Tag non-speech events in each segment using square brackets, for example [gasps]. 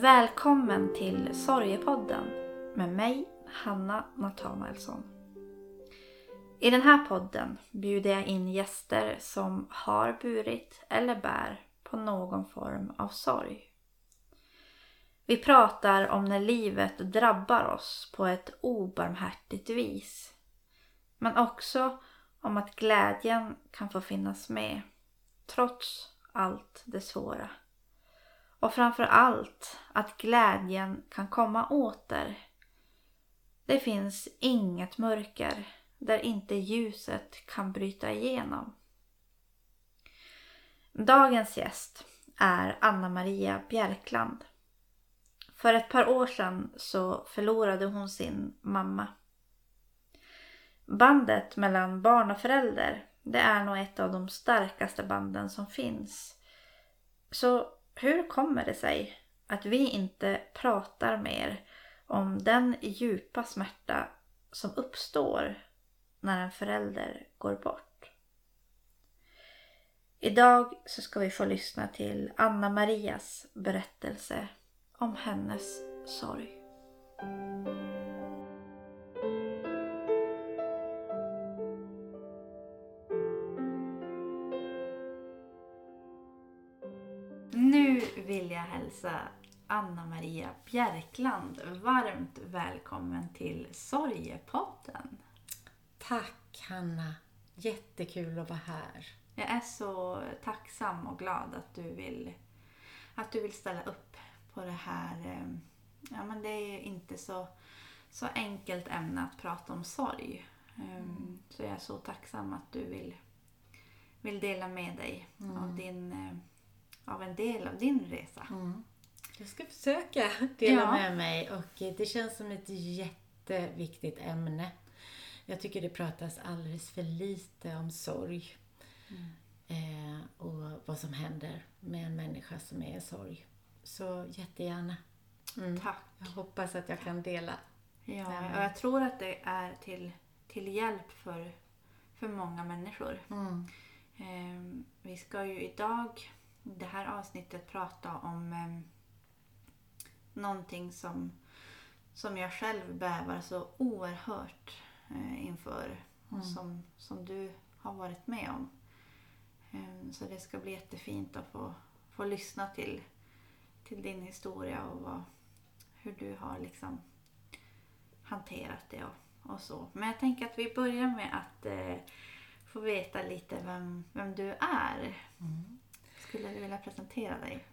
Välkommen till Sorgepodden med mig, Hanna Nathanaelsson. I den här podden bjuder jag in gäster som har burit eller bär på någon form av sorg. Vi pratar om när livet drabbar oss på ett obarmhärtigt vis. Men också om att glädjen kan få finnas med trots allt det svåra. Och framför allt att glädjen kan komma åter. Det finns inget mörker där inte ljuset kan bryta igenom. Dagens gäst är Anna Maria Bjärkland. För ett par år sedan så förlorade hon sin mamma. Bandet mellan barn och förälder det är nog ett av de starkaste banden som finns. Så hur kommer det sig att vi inte pratar mer om den djupa smärta som uppstår när en förälder går bort? Idag så ska vi få lyssna till Anna Marias berättelse om hennes sorg. Nu vill jag hälsa Anna Maria Bjärkland varmt välkommen till Sorgepodden. Tack Hanna! Jättekul att vara här. Jag är så tacksam och glad att du vill, att du vill ställa upp på det här. eh, Ja, men det är inte så, så enkelt ämne att prata om sorg. Um, Så jag är så tacksam att du vill, vill dela med dig av, din, eh, av en del av din resa. Jag ska försöka dela Ja. med mig och det känns som ett jätteviktigt ämne. Jag tycker det pratas alldeles för lite om sorg. Eh, och vad som händer med en människa som är i sorg. Så jättegärna. Mm. Tack. Jag hoppas att jag kan dela. Ja, och jag tror att det är till, till hjälp för, för många människor. Mm. Ehm, vi ska ju idag, det här avsnittet, prata om um, någonting som, som jag själv bävar så oerhört eh, inför. Och som, som du har varit med om. Ehm, så det ska bli jättefint att få, få lyssna till, till din historia och vad, hur du har liksom hanterat det och, och så. Men jag tänker att vi börjar med att eh, få veta lite vem, vem du är. Skulle du vilja presentera dig?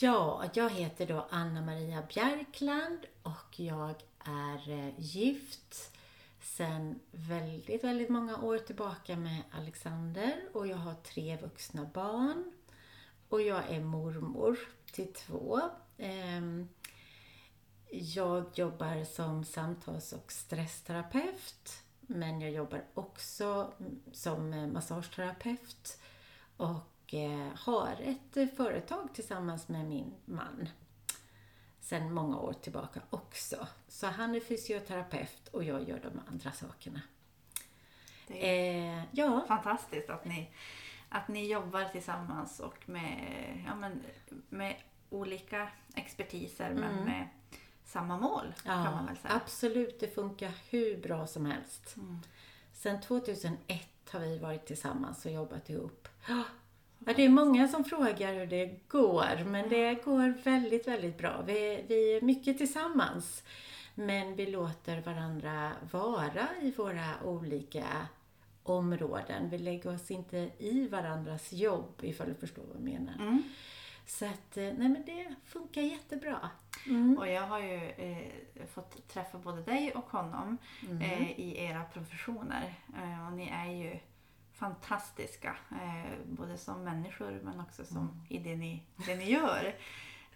Ja, jag heter då Anna Maria Bjärkland och jag är eh, gift sedan väldigt, väldigt många år tillbaka med Alexander och jag har tre vuxna barn och jag är mormor till två. Ehm, jag jobbar som samtals och stressterapeut men jag jobbar också mm, som eh, massageterapeut och eh, har ett eh, företag tillsammans med min man sedan många år tillbaka också. Så han är fysioterapeut och jag gör de andra sakerna. Det är Eh, ja, fantastiskt att ni, att ni jobbar tillsammans och med, ja, men, med olika expertiser men med samma mål kan man ja väl säga. absolut. Det funkar hur bra som helst. Sen 2001 har vi varit tillsammans och jobbat ihop. Ja, det är många som frågar hur det går, men det går väldigt, väldigt bra. Vi, vi är mycket tillsammans, men vi låter varandra vara i våra olika områden. Vi lägger oss inte i varandras jobb, ifall du förstår vad jag menar. Mm. Så att, eh, nej men det funkar jättebra. Och jag har ju eh, fått träffa både dig och honom eh, i era professioner. Eh, och ni är ju fantastiska. Eh, både som människor men också som i det ni, det ni gör.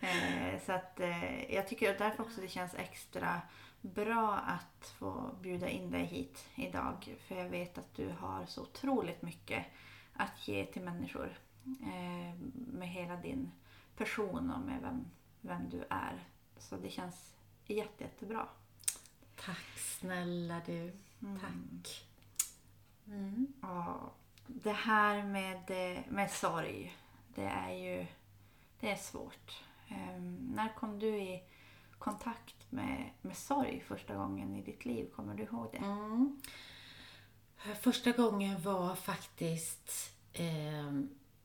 Eh, så att eh, jag tycker därför också det känns extra bra att få bjuda in dig hit idag. För jag vet att du har så otroligt mycket att ge till människor. Eh, med hela din person och med vem, vem du är. Så det känns jätte, jättebra. Tack snälla du. Tack. Mm. Ja, det här med, eh, med sorg, det är ju det är svårt. Ehm, när kom du i kontakt med, med sorg första gången i ditt liv? Kommer du ihåg det? Mm. Första gången var faktiskt eh,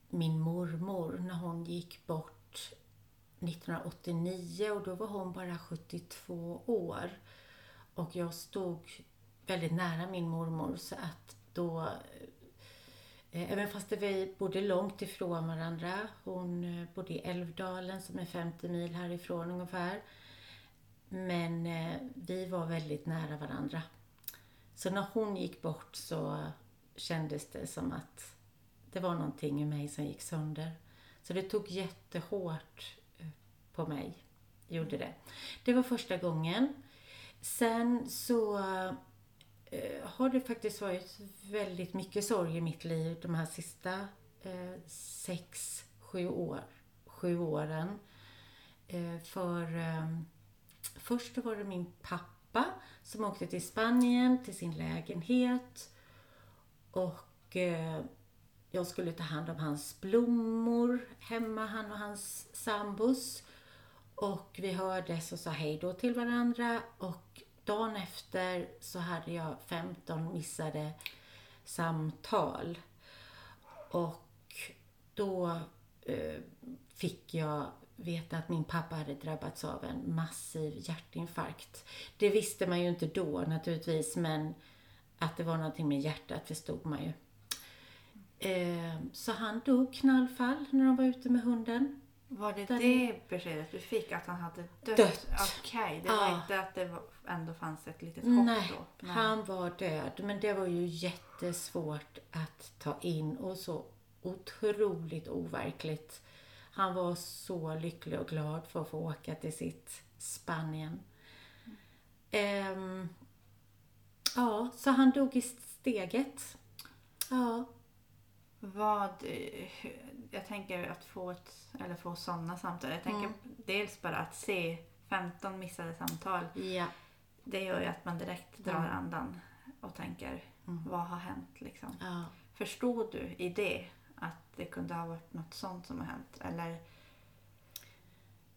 min mormor när hon gick bort 1989 och då var hon bara 72 år. Och jag stod väldigt nära min mormor så att då eh, Även fast vi bodde långt ifrån varandra. Hon eh, bodde i Älvdalen som är 50 mil härifrån ungefär. Men eh, vi var väldigt nära varandra. Så när hon gick bort så kändes det som att det var någonting i mig som gick sönder. Så det tog jättehårt eh, på mig. Gjorde det. Det var första gången. Sen så Eh, har det faktiskt varit väldigt mycket sorg i mitt liv de här sista eh, sex, sju, år, sju åren. Eh, för eh, först var det min pappa som åkte till Spanien till sin lägenhet och eh, jag skulle ta hand om hans blommor hemma, han och hans sambos. Och vi hördes och sa hej då till varandra och dagen efter så hade jag 15 missade samtal. Och då eh, fick jag veta att min pappa hade drabbats av en massiv hjärtinfarkt. Det visste man ju inte då naturligtvis, men att det var någonting med hjärtat förstod man ju. Eh, så han dog knallfall när de var ute med hunden. Var det Den- det beskedet du fick? Att han hade dött? Dött. Okej, det var Ja. inte att det var, ändå fanns ett litet hopp Nej, då? han var död. Men det var ju jättesvårt att ta in och så otroligt overkligt. Han var så lycklig och glad för att få åka till sitt Spanien. Ehm, ja, så han dog i steget. Ja, Vad, jag tänker att få, ett, eller få sådana samtal. Jag tänker Mm. dels bara att se 15 missade samtal. ja, Det gör ju att man direkt drar Mm. andan och tänker vad har hänt liksom. ja. Förstod du i det att det kunde ha varit något sånt som har hänt? Eller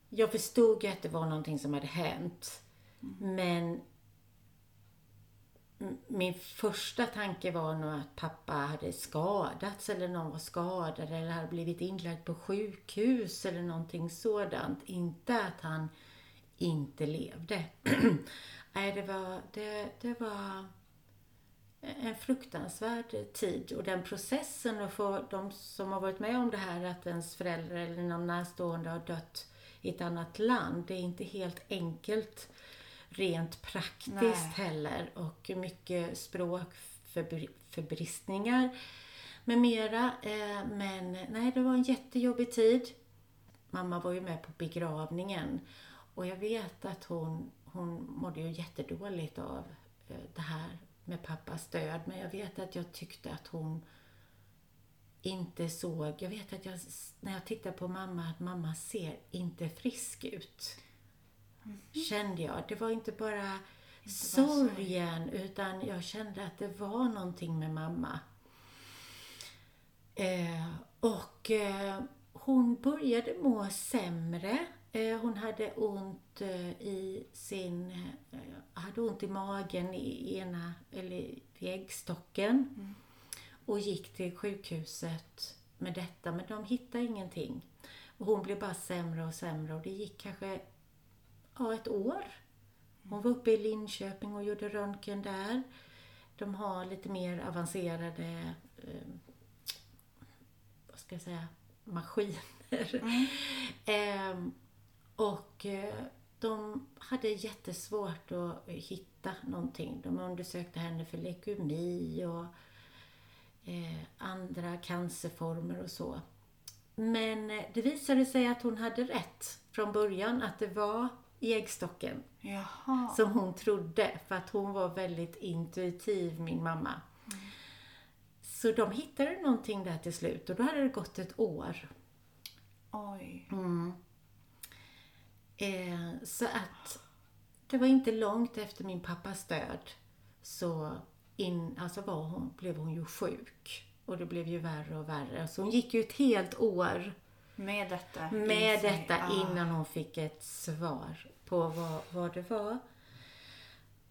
Jag förstod ju att det var någonting som hade hänt. Men m- min första tanke var nog att pappa hade skadats eller någon var skadad eller hade blivit inlagd på sjukhus eller någonting sådant. Inte att han inte levde. [clears throat] Nej, det var, det, det var en fruktansvärd tid och den processen och för de som har varit med om det här att ens föräldrar eller någon närstående har dött i ett annat land. Det är inte helt enkelt rent praktiskt Nej. heller och mycket språkförbristningar med mera. Eh, Men nej, det var en jättejobbig tid. Mamma var ju med på begravningen och jag vet att hon, hon mådde ju jättedåligt av eh, det här med pappas död. Men jag vet att jag tyckte att hon inte såg... Jag vet att jag, när jag tittar på mamma, att mamma ser inte frisk ut. Kände jag. Det var inte bara sorgen, utan jag kände att det var någonting med mamma. Eh, och eh, hon började må sämre. Eh, hon hade ont eh, i sin... Eh, hade ont i magen i ena, eller vid äggstocken. Och gick till sjukhuset med detta, men de hittade ingenting. Och hon blev bara sämre och sämre och det gick kanske ja, ett år. Hon var uppe i Linköping och gjorde röntgen där. De har lite mer avancerade eh, vad ska jag säga, maskiner. [laughs] Ehm, och eh, de hade jättesvårt att hitta någonting. De undersökte henne för leukemi och eh, andra cancerformer och så. Men eh, det visade sig att hon hade rätt från början, att det var i äggstocken Jaha. som hon trodde, för att hon var väldigt intuitiv, min mamma. Så de hittade någonting där till slut och då hade det gått ett år. Oj. Eh, så att det var inte långt efter min pappas död så in, alltså var hon, blev hon ju sjuk. Och det blev ju värre och värre. Så hon gick ju ett helt år Med detta? Med detta ah. innan hon fick ett svar på vad, vad det var.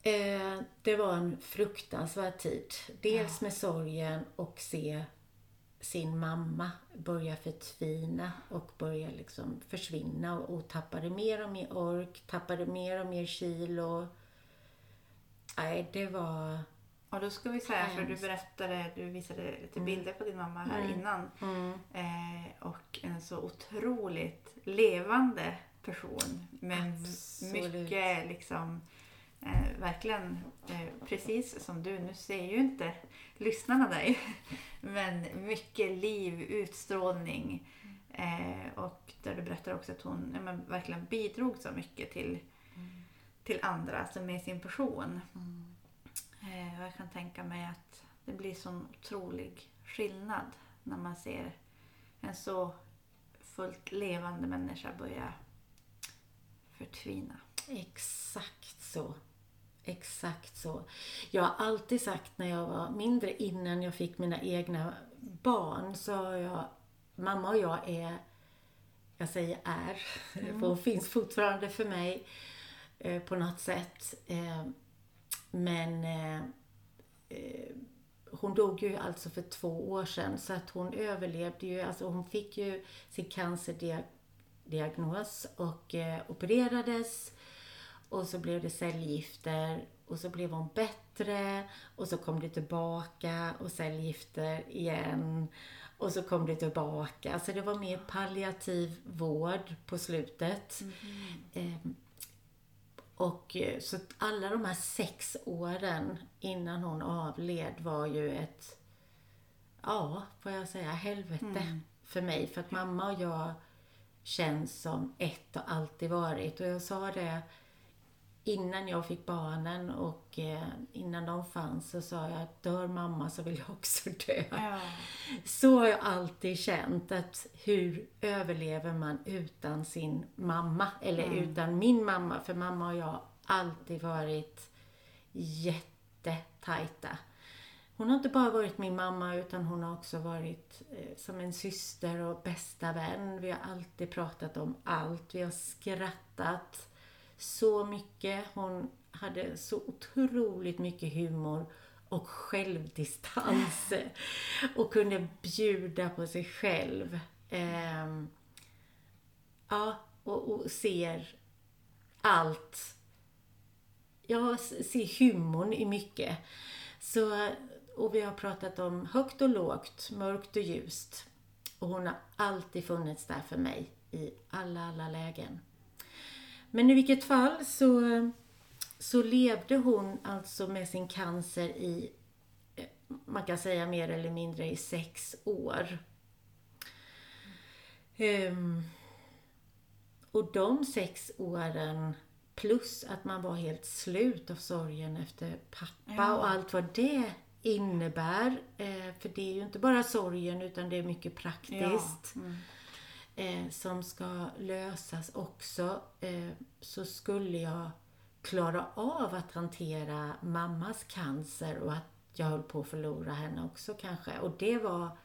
Eh, det var en fruktansvärd tid. Dels med sorgen och se sin mamma börja förtvina och börja liksom försvinna och, och tappade mer och mer ork, tappade mer och mer kilo. Nej, det var... Och då ska vi säga, för du berättade, du visade lite bilder på din mamma här innan. Mm, Eh, och en så otroligt levande person. Med Absolut. mycket liksom, eh, verkligen eh, precis som du. Nu ser ju inte lyssnarna dig. [laughs] Men mycket liv, utstrålning. Eh, och där du berättar också att hon ja, men, verkligen bidrog så mycket till, till andra, alltså med sin person. Eh, och jag kan tänka mig att det blir sån otrolig skillnad när man ser en så fullt levande människa börja förtvina. Exakt så. Exakt så. Jag har alltid sagt när jag var mindre, innan jag fick mina egna barn, så har jag, mamma och jag är, jag säger är, [laughs] för hon finns fortfarande för mig eh, på något sätt. Eh, men eh, eh, hon dog ju alltså för två år sedan så att hon överlevde ju, alltså hon fick ju sin cancerdiagnos och eh, opererades. Och så blev det cellgifter. Och så blev hon bättre. Och så kom det tillbaka och cellgifter igen. Och så kom det tillbaka. Så det var mer palliativ vård på slutet. Ehm, och eh, så att alla de här sex åren innan hon avled var ju ett, ja, får jag säga, helvete för mig. För att mamma och jag känns som ett och alltid varit. Och jag sa det innan jag fick barnen och eh, innan de fanns så sa jag att dör mamma så vill jag också [laughs] dö. Ja. Så har jag alltid känt att hur överlever man utan sin mamma? Eller utan min mamma? För mamma och jag har alltid varit jättetajta. Hon har inte bara varit min mamma utan hon har också varit eh, som en syster och bästa vän. Vi har alltid pratat om allt. Vi har skrattat så mycket. Hon hade så otroligt mycket humor och självdistans [laughs] och kunde bjuda på sig själv. Ehm, ja, och, och ser allt. Jag ser humorn i mycket. Så, och vi har pratat om högt och lågt, mörkt och ljust. Och hon har alltid funnits där för mig i alla, alla lägen. Men i vilket fall så, så levde hon alltså med sin cancer i, eh, man kan säga mer eller mindre i sex år. Ehm, och de sex åren plus att man var helt slut av sorgen efter pappa Ja. och allt vad det innebär. Eh, för det är ju inte bara sorgen utan det är mycket praktiskt Mm. Eh, som ska lösas också, eh, så skulle jag klara av att hantera mammas cancer och att jag höll på att förlora henne också kanske. Och det var,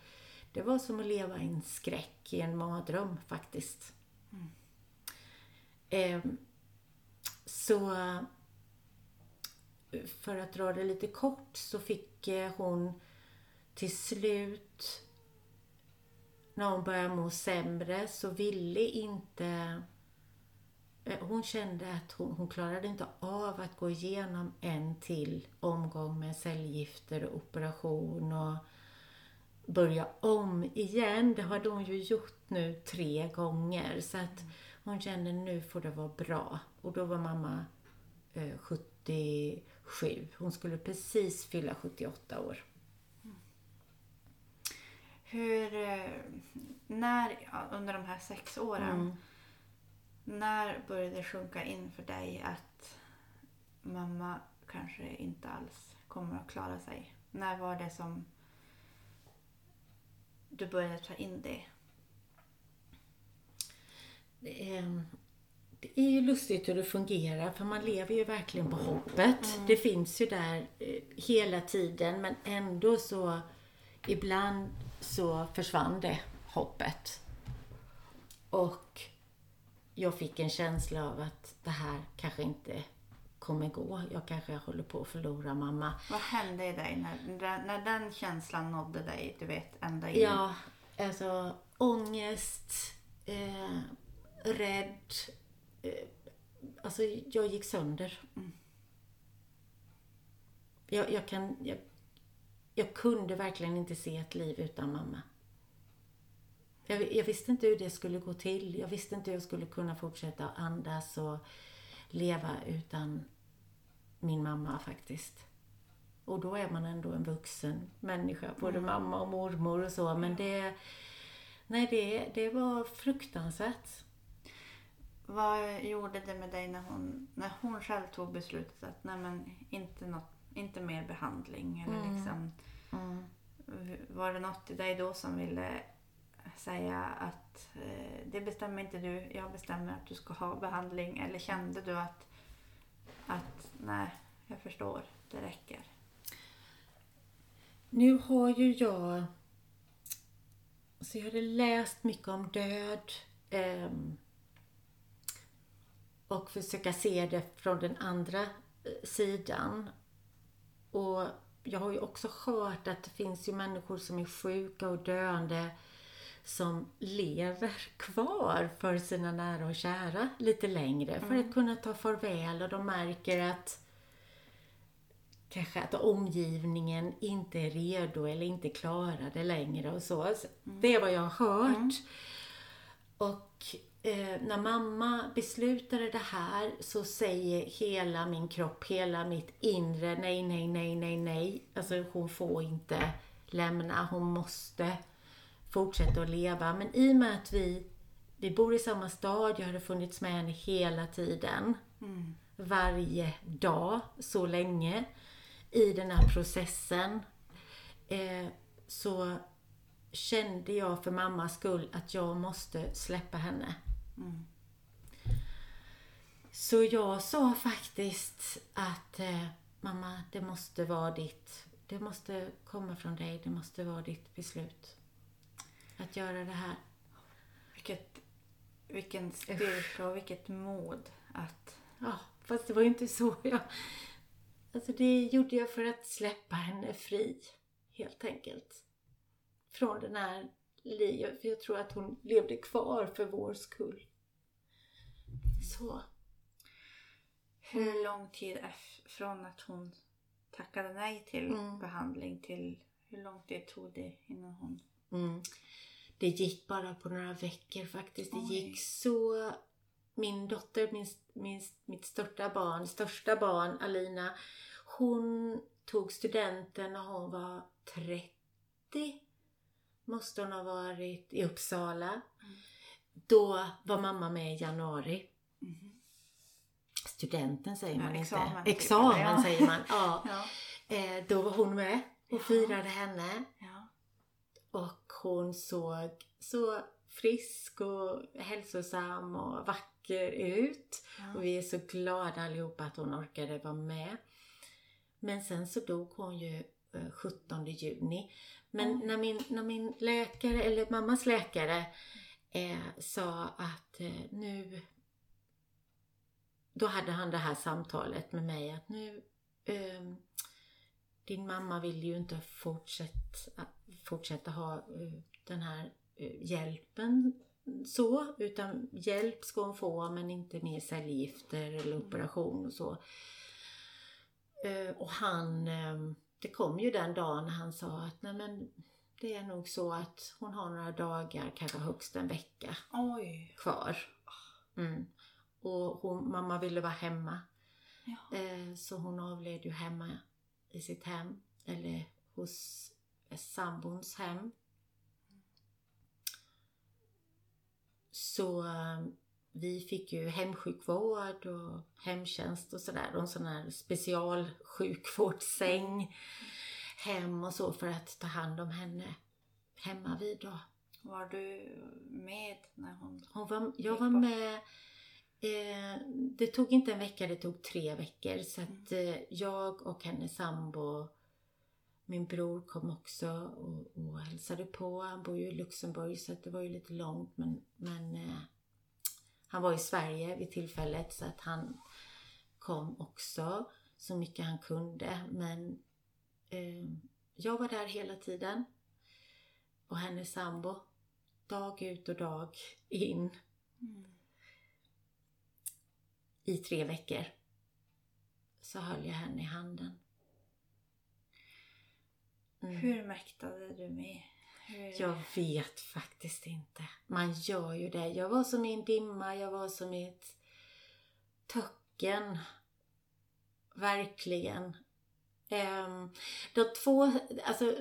det var som att leva i en skräck, i en mardröm faktiskt. Eh, så för att dra det lite kort så fick eh, hon till slut när hon började må sämre så ville inte... eh, Hon kände att hon, hon klarade inte av att gå igenom en till omgång med cellgifter och operation och börja om igen. Det hade hon ju gjort nu tre gånger. Så att hon kände nu får det vara bra. Och då var mamma eh, 77. Hon skulle precis fylla 78 år. Hur, eh, när, under de här sex åren, Mm. när började det sjunka in för dig att mamma kanske inte alls kommer att klara sig? När var det som du började ta in det? Det är, det är ju lustigt hur det fungerar för man lever ju verkligen på hoppet. Det finns ju där eh, hela tiden men ändå så ibland så försvann det hoppet. Och jag fick en känsla av att det här kanske inte kommer gå. Jag kanske håller på att förlora mamma. Vad hände i dig när, när den känslan nådde dig? Du vet, ända in? Ja, alltså ångest, eh, rädd. Eh, alltså jag gick sönder. Mm. Jag, jag, kan, jag, jag kunde verkligen inte se ett liv utan mamma. Jag, jag, visste inte hur det skulle gå till. Jag visste inte hur jag skulle kunna fortsätta andas och leva utan min mamma faktiskt. Och då är man ändå en vuxen människa, både Mm. mamma och mormor och så. Men det, nej, det, det var fruktansvärt. Vad gjorde det med dig när hon, när hon själv tog beslutet att nej men inte, något, inte mer behandling? Eller Mm. liksom, var det något i dig då som ville säga att eh, det bestämmer inte du, jag bestämmer att du ska ha behandling? Eller kände du att, att nej, jag förstår, det räcker? Nu har ju jag... Så jag hade läst mycket om död. ehm, och försöka se det från den andra eh, sidan. Och jag har ju också hört att det finns ju människor som är sjuka och döende som lever kvar för sina nära och kära lite längre för att kunna ta farväl och de märker att kanske att omgivningen inte är redo eller inte klarar det längre och så. Så Det är vad jag har hört. Och eh, när mamma beslutade det här så säger hela min kropp, hela mitt inre nej, nej, nej, nej, nej. Alltså hon får inte lämna, hon måste fortsätta att leva. Men i och med att vi, vi bor i samma stad, jag hade funnits med henne hela tiden varje dag så länge i den här processen eh, så kände jag för mammas skull att jag måste släppa henne. Så jag sa faktiskt att eh, mamma, det måste vara ditt, det måste komma från dig, det måste vara ditt beslut. Att göra det här. Vilket, vilken styrka och vilket mod att... Ja, fast det var ju inte så jag... Alltså det gjorde jag för att släppa henne fri, helt enkelt. Från den här livet, för jag tror att hon levde kvar för vår skull. Så. Hur lång tid från att hon tackade nej till Mm. behandling till hur lång tid tog det innan hon... Mm. Det gick bara på några veckor faktiskt. Det Oj. gick så... Min dotter, min, min, mitt största barn, största barn, Alina, hon tog studenten när hon var 30. Måste hon ha varit i Uppsala. Då var mamma med i januari. Studenten säger Ja, man examen, inte. typ, Examen ja. säger man. Ja. Ja. Eh, då var hon med och firade henne. ja. Och hon såg så frisk och hälsosam och vacker ut. Och vi är så glada allihopa att hon orkade vara med. Men sen så dog hon ju eh, 17 juni. Men Oj. när, min, när min läkare, eller mammas läkare, eh, sa att eh, nu... Då hade han det här samtalet med mig att nu... ehm, din mamma vill ju inte fortsätta, fortsätta ha eh, den här eh, hjälpen så, utan hjälp ska hon få men inte mer cellgifter eller operation och så. Eh, Och han, eh, det kom ju den dagen han sa att nej men det är nog så att hon har några dagar, kanske högst en vecka Oj. kvar. Mm. Och hon, mamma ville vara hemma. Ja. Eh, Så hon avled ju hemma i sitt hem, eller hos eh, sambons hem. Så eh, vi fick ju hemsjukvård och hemtjänst och sådär. Och en sån här specialsjukvårdssäng hem och så för att ta hand om henne hemma vid då. Var du med när hon... Hon var, jag var med, eh, det tog inte en vecka, det tog tre veckor. Så att eh, jag och hennes sambo min bror kom också och, och hälsade på. Han bor ju i Luxemburg så det var ju lite långt men, men eh, han var i Sverige vid tillfället så att han kom också så mycket han kunde. Men eh, jag var där hela tiden. Och hennes sambo. Dag ut och dag in. Mm. I tre veckor. Så höll jag henne i handen. Mm. Hur mäktade du med? Hur... Jag vet faktiskt inte. Man gör ju det. Jag var som i en dimma, jag var som i ett töcken. Verkligen. Um, de två, alltså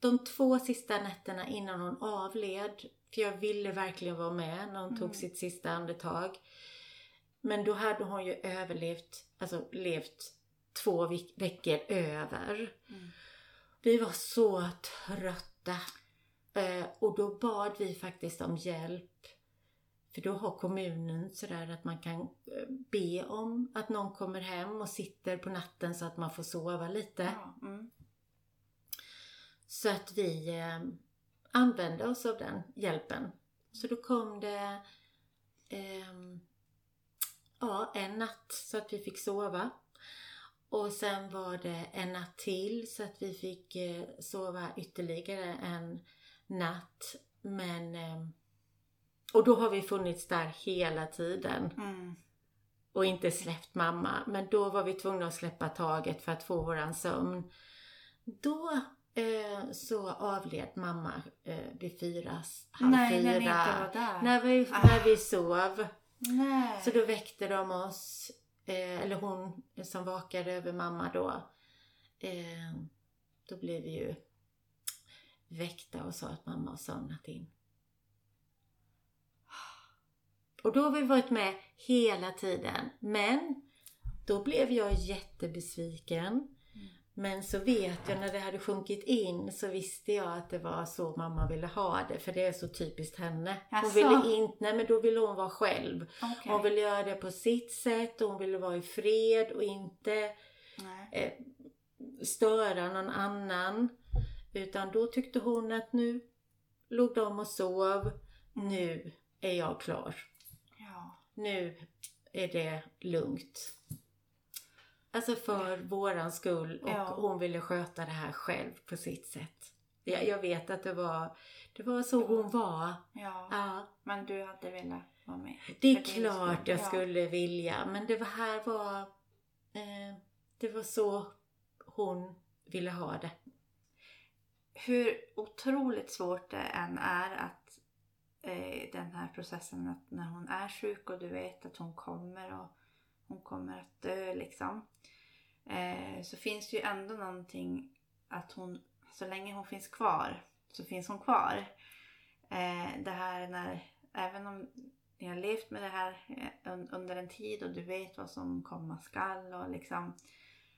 de två sista nätterna innan hon avled, för jag ville verkligen vara med när hon mm. tog sitt sista andetag. Men då hade hon ju överlevt, alltså levt två veckor över. Mm. Vi var så trötta. Eh, och då bad vi faktiskt om hjälp. För då har kommunen sådär att man kan eh, be om att någon kommer hem och sitter på natten så att man får sova lite. Ja, mm. Så att vi eh, använde oss av den hjälpen. Så då kom det eh, ja, en natt så att vi fick sova. Och sen var det en natt till så att vi fick eh, sova ytterligare en natt. Men... Eh, och då har vi funnits där hela tiden. Mm. Och inte släppt mamma. Men då var vi tvungna att släppa taget för att få våran sömn. Då eh, så avled mamma eh, vid fyra, halv Nej, fyra. när ni inte var där. När vi, ah. när vi sov. Nej. Så då väckte de oss eh, eller hon som vakade över mamma då, eh, då blev vi ju väckta och sa att mamma har somnat in. Och då har vi varit med hela tiden. Men då blev jag jättebesviken. Men så vet jag när det hade sjunkit in så visste jag att det var så mamma ville ha det. För det är så typiskt henne. Hon ville inte, nej men då ville hon vara själv. Okay. Hon ville göra det på sitt sätt och hon ville vara i fred och inte eh, störa någon annan. Utan då tyckte hon att nu låg de och sov. Nu är jag klar. Ja. Nu är det lugnt. Alltså för våran skull och ja. hon ville sköta det här själv på sitt sätt. Jag, jag vet att det var, det var så hon var. Ja. ja. Men du hade velat vara med? Det är klart jag ja. skulle vilja. Men det här var, eh, det var så hon ville ha det. Hur otroligt svårt det än är att eh, den här processen att när hon är sjuk och du vet att hon kommer och hon kommer att dö liksom. Eh, så finns det ju ändå någonting att hon, så länge hon finns kvar, så finns hon kvar. Eh, det här när, även om ni har levt med det här eh, under en tid och du vet vad som komma skall och liksom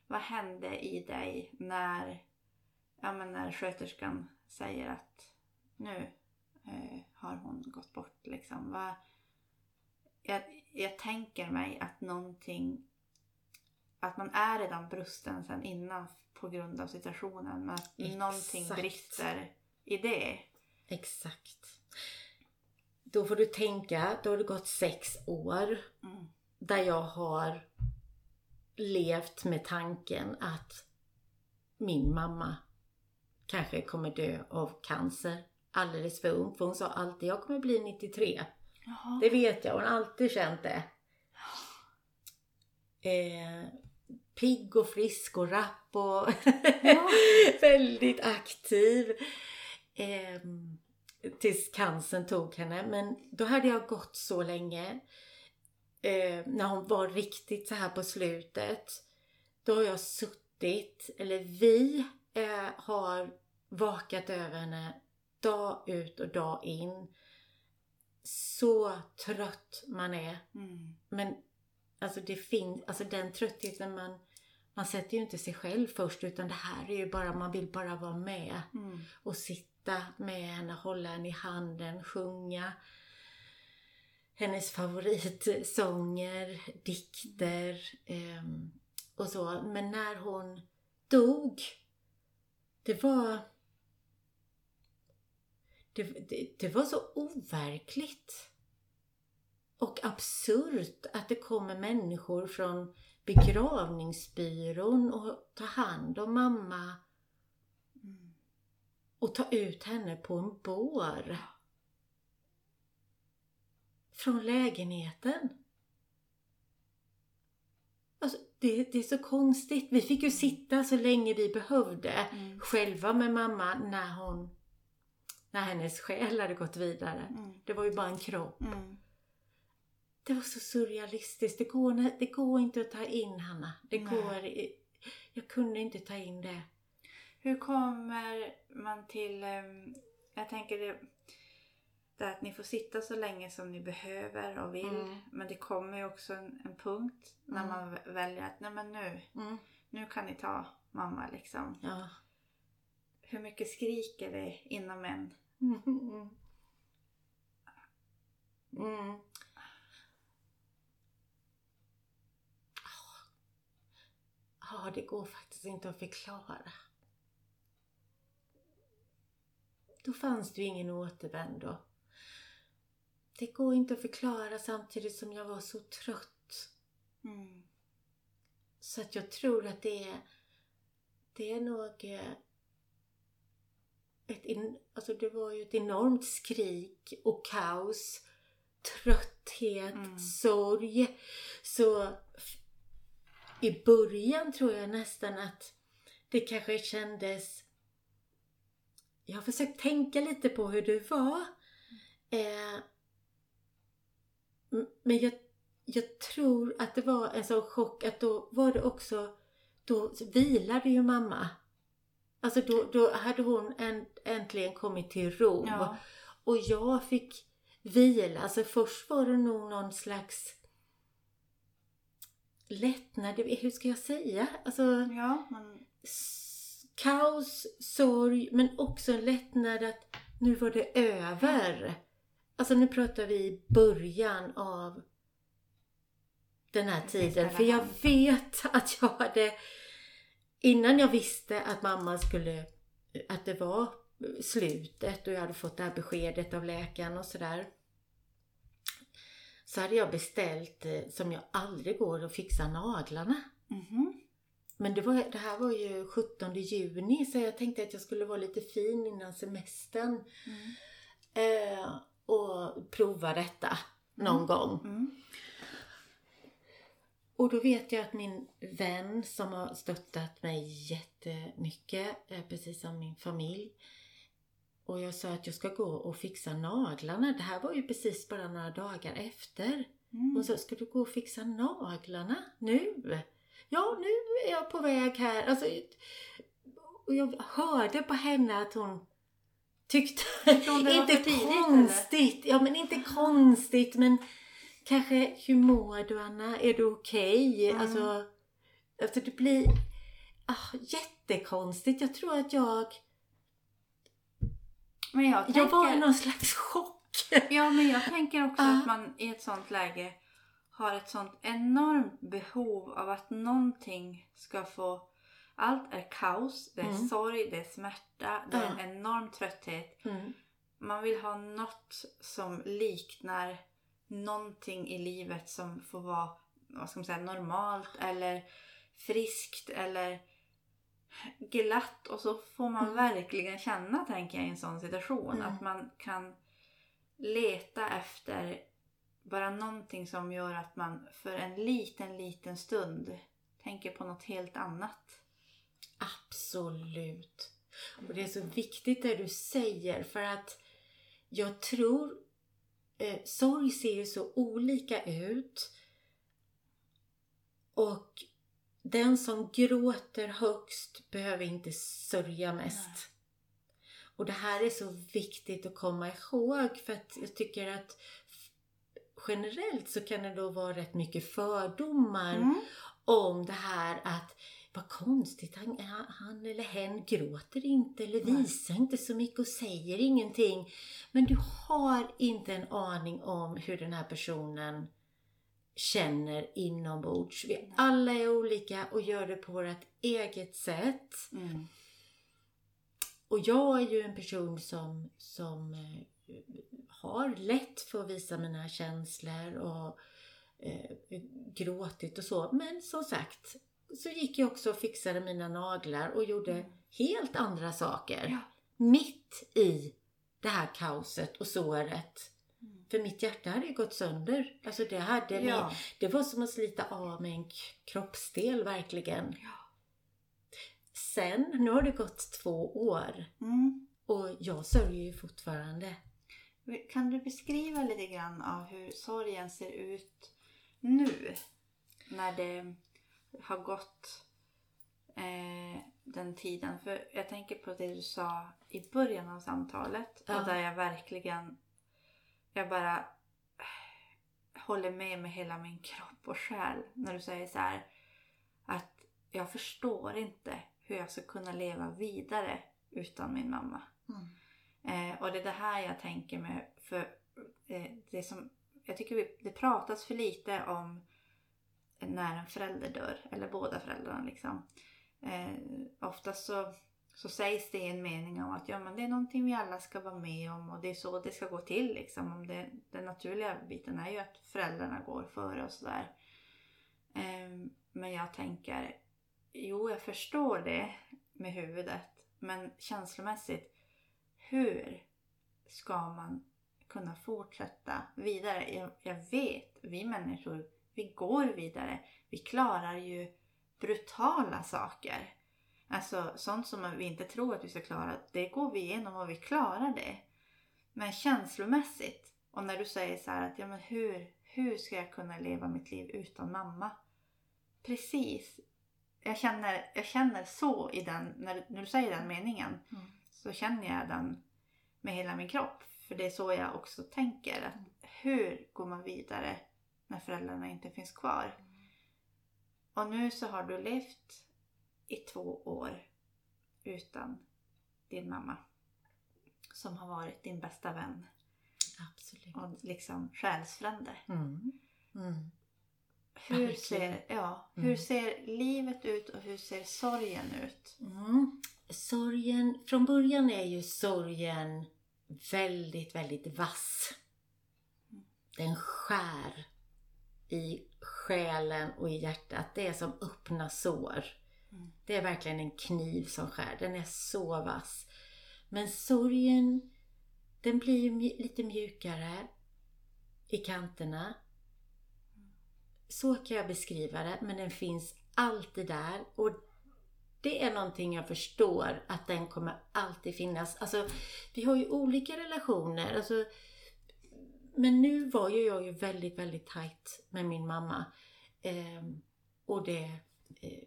vad hände i dig när, ja men när sköterskan säger att nu eh, har hon gått bort liksom. Vad, jag, jag tänker mig att någonting att man är redan brusten sen innan på grund av situationen men att Exakt. någonting brister i det. Exakt. Då får du tänka, då har det gått sex år mm. där jag har levt med tanken att min mamma kanske kommer dö av cancer alldeles för ung. För hon sa alltid, jag kommer bli 93. Jaha. Det vet jag, hon har alltid känt det. Eh, pigg och frisk och rapp och ja. [laughs] väldigt aktiv. Eh, tills cancern tog henne. Men då hade jag gått så länge. Eh, när hon var riktigt så här på slutet. Då har jag suttit, eller vi eh, har vakat över henne dag ut och dag in så trött man är. Mm. Men alltså det finns, alltså den tröttheten man, man sätter ju inte sig själv först utan det här är ju bara, man vill bara vara med. Mm. Och sitta med henne, hålla henne i handen, sjunga hennes favoritsånger, dikter eh, och så. Men när hon dog det var det, det, det var så overkligt och absurt att det kommer människor från begravningsbyrån och tar hand om mamma och tar ut henne på en bår. Från lägenheten. Alltså, det, det är så konstigt. Vi fick ju sitta så länge vi behövde Mm. själva med mamma när hon när hennes själ hade gått vidare. Mm. Det var ju bara en kropp. Mm. Det var så surrealistiskt. Det går, det går inte att ta in Hanna. Det Nej. går, jag kunde inte ta in det. Hur kommer man till... ehm, jag tänker det, det att ni får sitta så länge som ni behöver och vill. Mm. Men det kommer ju också en, en punkt när Mm. man väljer att nej men nu, Mm. nu kan ni ta mamma liksom. Ja. Hur mycket skriker det inom en? Mm. Mm. Mm. Ja, det går faktiskt inte att förklara. Då fanns det ju ingen återvändo. Det går inte att förklara samtidigt som jag var så trött. Mm. Så att jag tror att det är, det är nog eh, ett, alltså det var ju ett enormt skrik och kaos, trötthet, Mm. sorg. Så i början tror jag nästan att det kanske kändes... Jag har försökt tänka lite på hur det var. Eh, men jag, jag tror att det var en sån chock att då var det också... Då vilade ju mamma. Alltså då, då hade hon en, äntligen kommit till ro. Ja. Och jag fick vila. Alltså först var det nog någon slags lättnad. Hur ska jag säga? Alltså Ja, men... kaos, sorg, men också en lättnad att nu var det över. Alltså nu pratar vi i början av den här tiden. För jag vet att jag hade, innan jag visste att mamma skulle, att det var slutet och jag hade fått det här beskedet av läkaren och sådär. Så hade jag beställt, eh, som jag aldrig går, att fixa naglarna. Mhm. Men det, var, det här var ju 17 juni så jag tänkte att jag skulle vara lite fin innan semestern. Mm. Eh, och prova detta någon gång. Och då vet jag att min vän som har stöttat mig jättemycket, eh, precis som min familj. Och jag sa att jag ska gå och fixa naglarna. Det här var ju precis bara några dagar efter. Mm. Och så ska du gå och fixa naglarna nu? Ja, nu är jag på väg här. Alltså, och jag hörde på henne att hon tyckte hon inte tidigt, konstigt. Ja, men inte konstigt, men kanske hur mår du Anna? Är du okej? Mm. Alltså, alltså det blir ah, jättekonstigt. Jag tror att jag, Men jag tänker... jag var i någon slags chock. Ja, men jag tänker också att man i ett sånt läge har ett sånt enormt behov av att någonting ska få... Allt är kaos, det är Mm. sorg, det är smärta, det är en enorm trötthet. Mm. Man vill ha något som liknar någonting i livet som får vara vad ska man säga, normalt eller friskt eller glatt och så får man Mm. verkligen känna, tänker jag, i en sån situation. Mm. Att man kan leta efter bara någonting som gör att man för en liten, liten stund tänker på något helt annat. Absolut. Och det är så viktigt det du säger för att jag tror eh, sorg ser ju så olika ut. Och den som gråter högst behöver inte sörja mest. Nej. Och det här är så viktigt att komma ihåg för att jag tycker att generellt så kan det då vara rätt mycket fördomar Mm. om det här att vad konstigt, han, han- eller hen gråter inte eller visar inte så mycket och säger ingenting. Men du har inte en aning om hur den här personen känner inombords. Vi alla är olika och gör det på vårt eget sätt. Mm. och jag är ju en person som, som eh, har lätt för att visa mina känslor och eh, gråtit och så. Men som sagt, så gick jag också och fixade mina naglar och gjorde helt andra saker. Ja. Mitt i det här kaoset och såret. Mm. För mitt hjärta hade ju gått sönder. Alltså det hade Ja. mig, det var som att slita av med en kroppsdel verkligen. Ja. Sen, nu har det gått två år Mm. och jag sörjer ju fortfarande. Kan du beskriva lite grann av hur sorgen ser ut nu? När det har gått eh, den tiden. För jag tänker på det du sa i början av samtalet. Ja. Och där jag verkligen, jag bara eh, håller med med hela min kropp och själ. När du säger så här att jag förstår inte hur jag ska kunna leva vidare utan min mamma. Eh, och det är det här jag tänker med. För eh, det som, jag tycker vi, det pratas för lite om när en förälder dör. Eller båda föräldrarna liksom. Eh, oftast så, så sägs det i en mening om att ja, men det är någonting vi alla ska vara med om. Och det är så det ska gå till. Liksom. Om det, den naturliga biten är ju att föräldrarna går före och sådär. Eh, men jag tänker, jo jag förstår det med huvudet. Men känslomässigt hur ska man kunna fortsätta vidare? Jag, jag vet, vi människor, vi går vidare. Vi klarar ju brutala saker. Alltså sånt som vi inte tror att vi ska klara, det går vi igenom och vi klarar det. Men känslomässigt, och när du säger så här att ja men hur, hur ska jag kunna leva mitt liv utan mamma? Precis. Jag känner, jag känner så i den, när, när du säger den meningen Mm. så känner jag den med hela min kropp. För det är så jag också tänker. Att hur går man vidare när föräldrarna inte finns kvar? Och nu så har du levt i två år utan din mamma. Som har varit din bästa vän Absolut. och liksom själsfrände. Mm. Mm. Hur Verkligen. ser, ja, Mm. hur ser livet ut och hur ser sorgen ut? Mm. Sorgen, från början är ju sorgen väldigt, väldigt vass. Den skär i själen och i hjärtat. Det är som öppna sår. Mm. Det är verkligen en kniv som skär. Den är så vass. Men sorgen, den blir ju mj- lite mjukare i kanterna. Så kan jag beskriva det, men den finns alltid där. Och det är någonting jag förstår att den kommer alltid finnas. Alltså, vi har ju olika relationer. Alltså, men nu var ju jag ju väldigt, väldigt tajt med min mamma. Ehm, och det eh,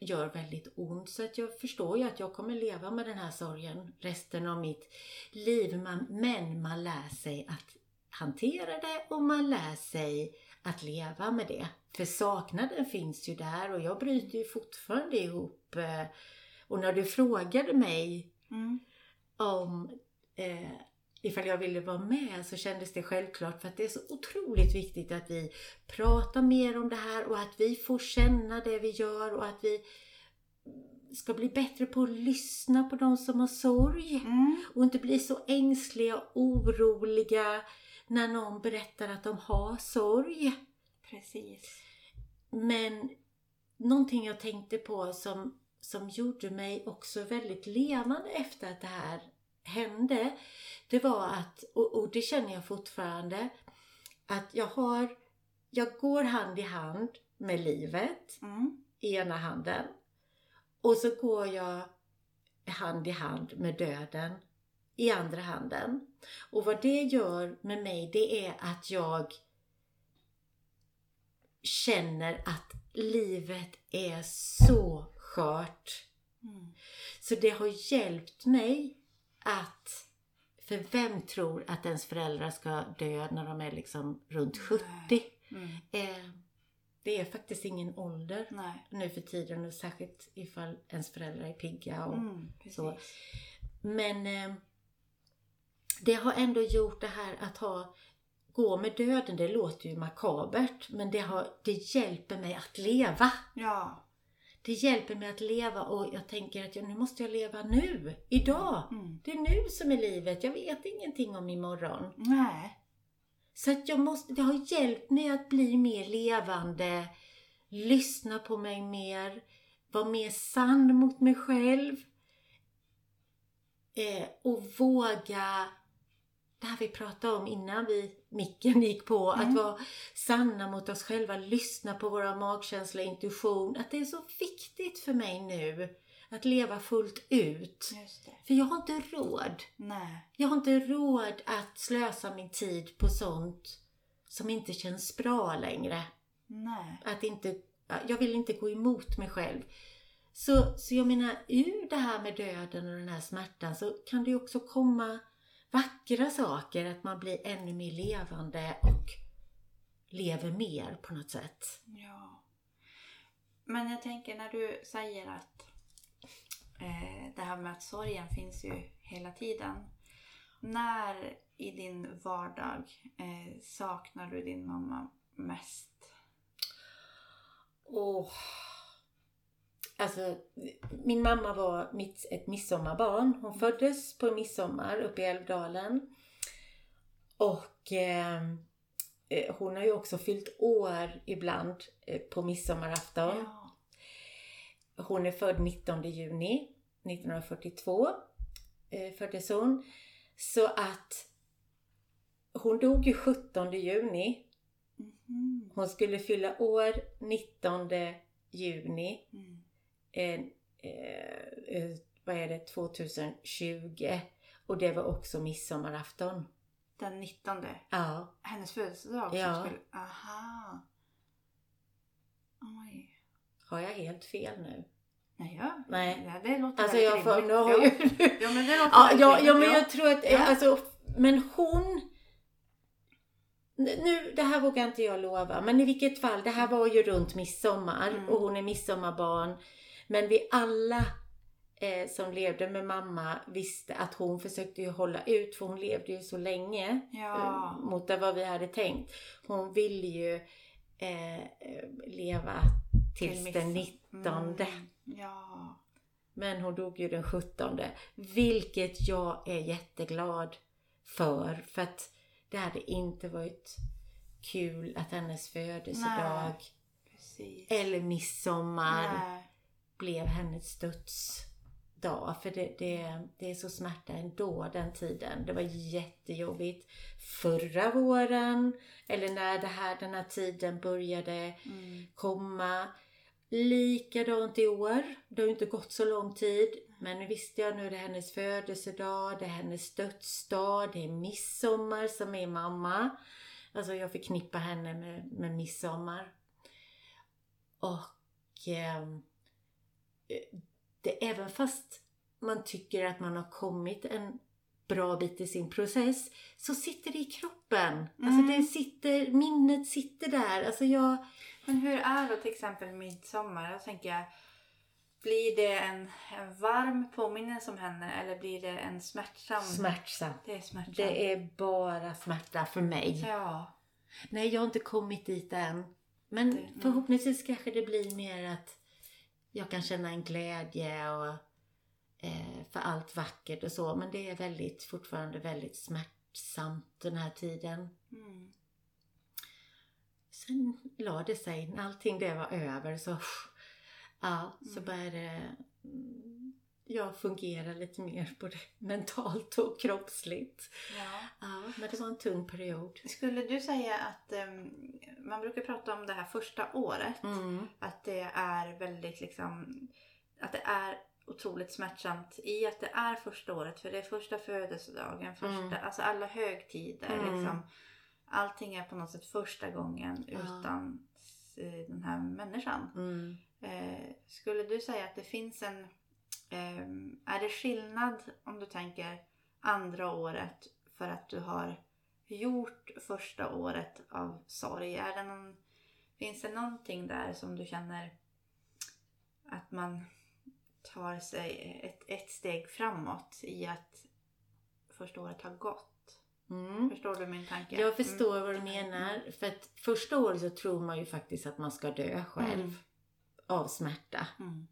gör väldigt ont. Så att jag förstår ju att jag kommer leva med den här sorgen resten av mitt liv. Man, men man lär sig att hantera det och man lär sig att leva med det. För saknaden finns ju där och jag bryter ju fortfarande ihop. eh, Och när du frågade mig Mm. om eh, ifall jag ville vara med så kändes det självklart för att det är så otroligt viktigt att vi pratar mer om det här och att vi får känna det vi gör och att vi ska bli bättre på att lyssna på de som har sorg Mm. och inte bli så ängsliga och oroliga när någon berättar att de har sorg. Precis. Men någonting jag tänkte på som, som gjorde mig också väldigt levande efter att det här hände, det var att, och, och det känner jag fortfarande, att jag har, jag går hand i hand med livet Mm. i ena handen och så går jag hand i hand med döden i andra handen. Och vad det gör med mig, det är att jag känner att livet är så skört. Mm. Så det har hjälpt mig att, för vem tror att ens föräldrar ska dö när de är liksom runt 70? Mm. Eh, det är faktiskt ingen ålder Nej. nu för tiden och särskilt ifall ens föräldrar är pigga. Och, Mm. Så. Men eh, det har ändå gjort det här att ha gå med döden, det låter ju makabert men det, har, det hjälper mig att leva. Ja. Det hjälper mig att leva och jag tänker att jag, nu måste jag leva nu, idag. Mm. Det är nu som är livet. Jag vet ingenting om imorgon. Nej. Så att jag måste, det har hjälpt mig att bli mer levande, lyssna på mig mer, vara mer sann mot mig själv. Eh, och våga, det här vi pratade om innan vi, micken gick på, Mm. att vara sanna mot oss själva, lyssna på våra magkänsla och intuition. Att det är så viktigt för mig nu att leva fullt ut. För jag har inte råd. Nej. Jag har inte råd att slösa min tid på sånt som inte känns bra längre. Nej. Att inte, jag vill inte gå emot mig själv. Så, så jag menar, ur det här med döden och den här smärtan så kan det ju också komma vackra saker, att man blir ännu mer levande och lever mer på något sätt. Ja. Men jag tänker när du säger att eh, det här med att sorgen finns ju hela tiden. När i din vardag eh, saknar du din mamma mest? Åh. Alltså, min mamma var mitt, ett midsommarbarn. Hon föddes på midsommar uppe i Älvdalen. Och eh, eh, hon har ju också fyllt år ibland eh, på midsommarafton. Ja. Hon är född 19 juni 1942. Eh, föddes hon. Så att hon dog ju 17 juni. Mhm. Hon skulle fylla år 19 juni Mm. Eh, eh, vad är det, 2020. Och det var också midsommarafton. Den 19. Ja. Hennes födelsedag. Ja. Skulle, aha. Oj. Har jag helt fel nu? Nej, ja. Nej. Det låter Alltså jag får, nu har ju... ja, [laughs] men det låter Ja, ja, ja, men jag tror att, Ja. alltså, men hon... Nu, det här vågar inte jag lova, men i vilket fall, det här var ju runt midsommar Mm. och hon är midsommarbarn. Men vi alla eh, som levde med mamma visste att hon försökte ju hålla ut, för hon levde ju så länge Ja. eh, mot vad vi hade tänkt. Hon ville ju eh, leva tills Till den midsommar. 19. Mm. Ja. Men hon dog ju den 17. Vilket jag är jätteglad för. För att det hade inte varit kul att hennes födelsedag Precis. eller midsommar Nej. Blev hennes dödsdag. För det, det, det är så smärta ändå den tiden. Det var jättejobbigt förra våren eller när det här, den här tiden började Mm. komma. Likadant i år. Det har inte gått så lång tid. Men nu visste jag, nu är det hennes födelsedag, det är hennes dödsdag, det är midsommar som är mamma. Alltså jag förknippar henne med, med midsommar. Och ehm, det, även fast man tycker att man har kommit en bra bit i sin process så sitter det i kroppen. Alltså Mm. det sitter, minnet sitter där. Alltså jag, Men hur är då till exempel midsommar? Jag tänker, blir det en, en varm påminnelse om henne eller blir det en smärtsam? smärtsamt. Det är smärtsamt. Det är bara smärta för mig. Ja. Nej, jag har inte kommit dit än. Men Det- mm. förhoppningsvis kanske det blir mer att jag kan känna en glädje och eh, för allt vackert och så. Men det är väldigt, fortfarande väldigt smärtsamt den här tiden. Mm. Sen la det sig, när allting det var över så, ja, så Mm. började mm, jag fungera lite mer både mentalt och kroppsligt. Ja. Ja, men det var en tung period. Skulle du säga att ehm, man brukar prata om det här första året? Mm. Att det är väldigt liksom att det är otroligt smärtsamt i att det är första året för det är första födelsedagen, första, Mm. alltså alla högtider Mm. liksom. Allting är på något sätt första gången Ja. utan eh, den här människan. Mm. Eh, skulle du säga att det finns en... ehm, är det skillnad om du tänker andra året för att du har gjort första året av sorg? Är det någon, finns det någonting där som du känner att man tar sig ett, ett steg framåt i att första året har gått? Mm. Förstår du min tanke? Jag förstår vad du menar. För att första året så tror man ju faktiskt att man ska dö själv. Mm. av smärta. Mm.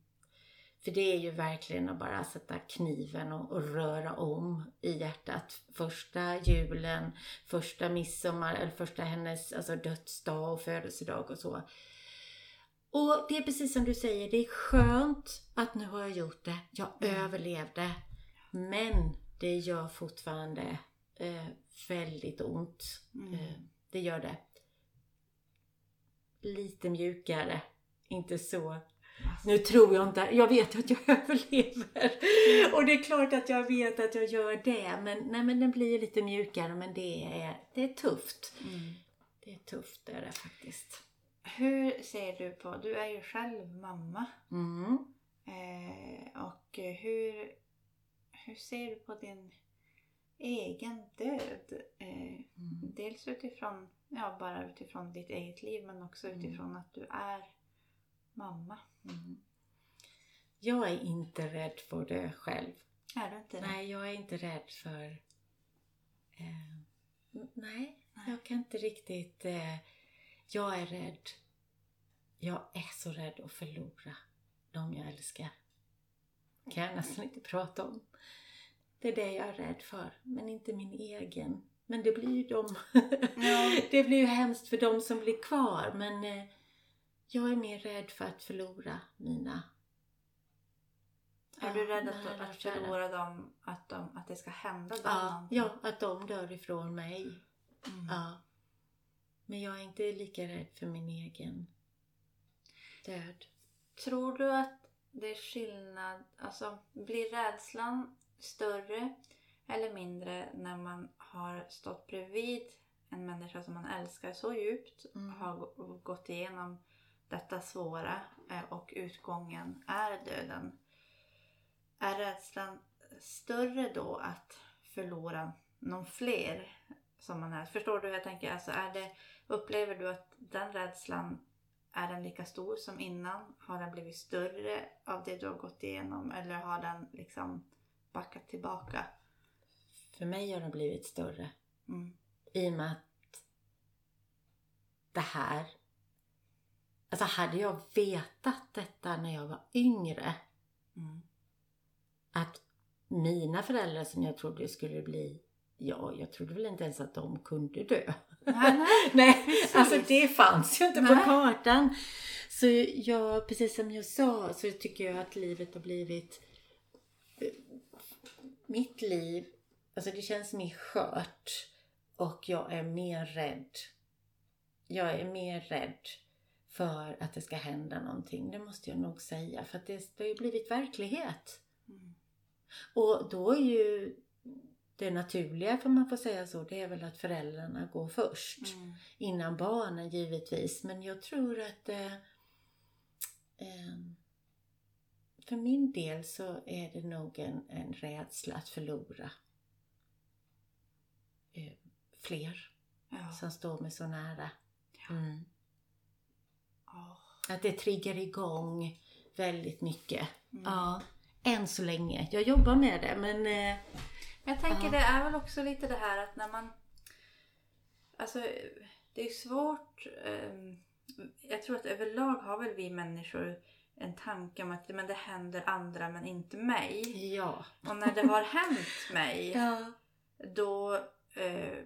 För det är ju verkligen att bara sätta kniven och, och röra om i hjärtat. Första julen, första midsommar, eller första hennes alltså dödsdag och födelsedag och så. Och det är precis som du säger, det är skönt att nu har jag gjort det. Jag överlevde. Men det gör fortfarande eh, väldigt ont. Mm. Eh, det gör det. Lite mjukare. Inte så. Nu tror jag inte, jag vet att jag [laughs] överlever. Och det är klart att jag vet att jag gör det. Men, nej, men den blir lite mjukare. Men det är, det är tufft. Mm. Det är tufft, det är det faktiskt. Hur ser du på, du är ju själv mamma. Mm. Eh, och hur, hur ser du på din egen död? Eh, Mm. dels utifrån, ja bara utifrån ditt eget liv men också Mm. utifrån att du är mamma. Mm. Jag är inte rädd för dö själv. Är du inte det? Nej, jag är inte rädd för... Eh, nej, Nej. jag kan inte riktigt... Eh, jag är rädd. Jag är så rädd att förlora de jag älskar. kan jag nästan inte prata om. Det är det jag är rädd för, men inte min egen. Men det blir ju de... Ja. [laughs] det blir ju hemskt för de som blir kvar, men eh, jag är mer rädd för att förlora mina Är du rädd att, att förlora dem, att, de, att det ska hända dem Ja, någonting? ja, att de dör ifrån mig. Mm. Ja. Men jag är inte lika rädd för min egen död. Tror du att det är skillnad, alltså blir rädslan större eller mindre när man har stått bredvid en människa som man älskar så djupt, Mm. har gå- gått igenom detta svåra eh, och utgången är döden. Är rädslan större då att förlora någon fler som man är? Förstår du hur jag tänker? Alltså är det, upplever du att den rädslan är den lika stor som innan? Har den blivit större av det du har gått igenom eller har den liksom backat tillbaka? För mig har den blivit större. Mm. I och med att det här... Alltså hade jag vetat detta när jag var yngre, Mm. att mina föräldrar som jag trodde skulle bli Ja, jag trodde väl inte ens att de kunde dö. Nej, nej. [laughs] Alltså det fanns ju inte på Nej. kartan. Så jag, precis som jag sa, så tycker jag att livet har blivit... eh, Mitt liv, alltså det känns mer skört. Och jag är mer rädd. Jag är mer rädd för att det ska hända någonting. Det måste jag nog säga. För att det, det har ju blivit verklighet. Mm. Och då är ju det naturliga, för man får säga så, det är väl att föräldrarna går först Mm. innan barnen givetvis. Men jag tror att eh, eh, för min del så är det nog en, en rädsla att förlora eh, fler Ja. som står mig så nära. Mm. Att det triggar igång väldigt mycket. Mm. Ja, än så länge. Jag jobbar med det men eh, jag tänker Ja. det är väl också lite det här att när man... Alltså det är svårt. ehm, jag tror att överlag har väl vi människor en tanke om att men det händer andra men inte mig. ja. Och när det har hänt mig [laughs] ja. då eh,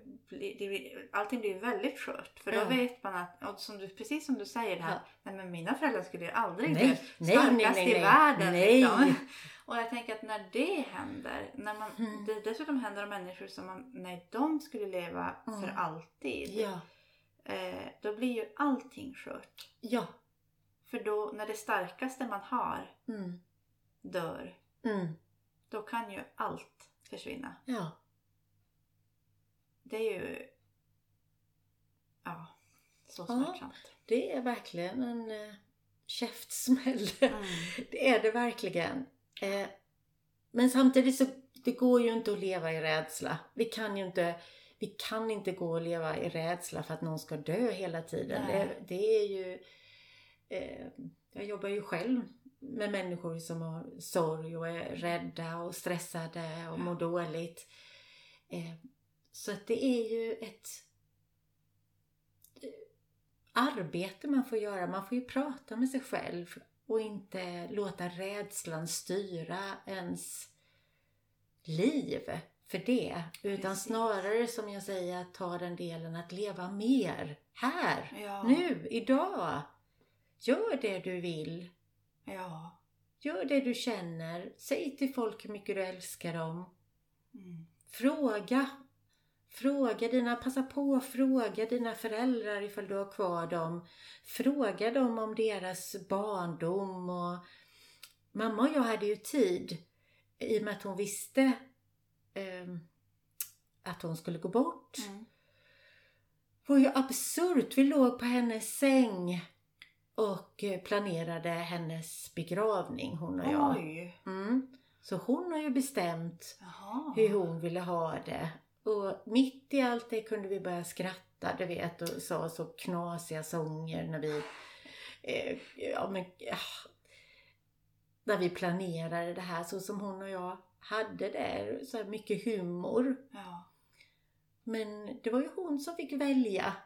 allting blir väldigt skört. För då Ja. vet man att, och som du, precis som du säger det här, Ja. nej men mina föräldrar skulle ju aldrig Nej, nej, Starkast nej, nej, i nej. världen Nej. liksom. [laughs] Och jag tänker att när det händer, när man, Mm. det dessutom händer om människor som man, när de skulle leva Mm. för alltid. Ja. Eh, då blir ju allting skört. Ja. För då, när det starkaste man har Mm. dör, Mm. då kan ju allt försvinna. Ja. Det är ju... Ja, så Ja. smärtsamt. Det är verkligen en eh, käftsmäll. Mm. [laughs] Det är det verkligen. Eh, men samtidigt så det går ju inte att leva i rädsla. Vi kan ju inte, vi kan inte gå och leva i rädsla för att någon ska dö hela tiden. Det, det är ju... Eh, jag jobbar ju själv med människor som har sorg och är rädda och stressade och mår dåligt. Eh, så att det är ju ett eh, arbete man får göra. Man får ju prata med sig själv och inte låta rädslan styra ens liv för det. Utan Precis. snarare som jag säger, att ta den delen att leva mer här, Ja. nu, idag. Gör det du vill. Ja. Gör det du känner. Säg till folk hur mycket du älskar dem. Mm. Fråga. Fråga dina, passa på att fråga dina föräldrar ifall du har kvar dem. Fråga dem om deras barndom och mamma och jag hade ju tid i och med att hon visste ehm, att hon skulle gå bort. Mm. Det var ju absurt. Vi låg på hennes säng och eh, planerade hennes begravning, hon och jag. Mm. Så hon har ju bestämt Jaha. hur hon ville ha det. Och mitt i allt det kunde vi börja skratta, du vet, och sa så knasiga sånger när vi, eh, ja men, ja, när vi planerade det här så som hon och jag hade det, så här mycket humor. Ja. Men det var ju hon som fick välja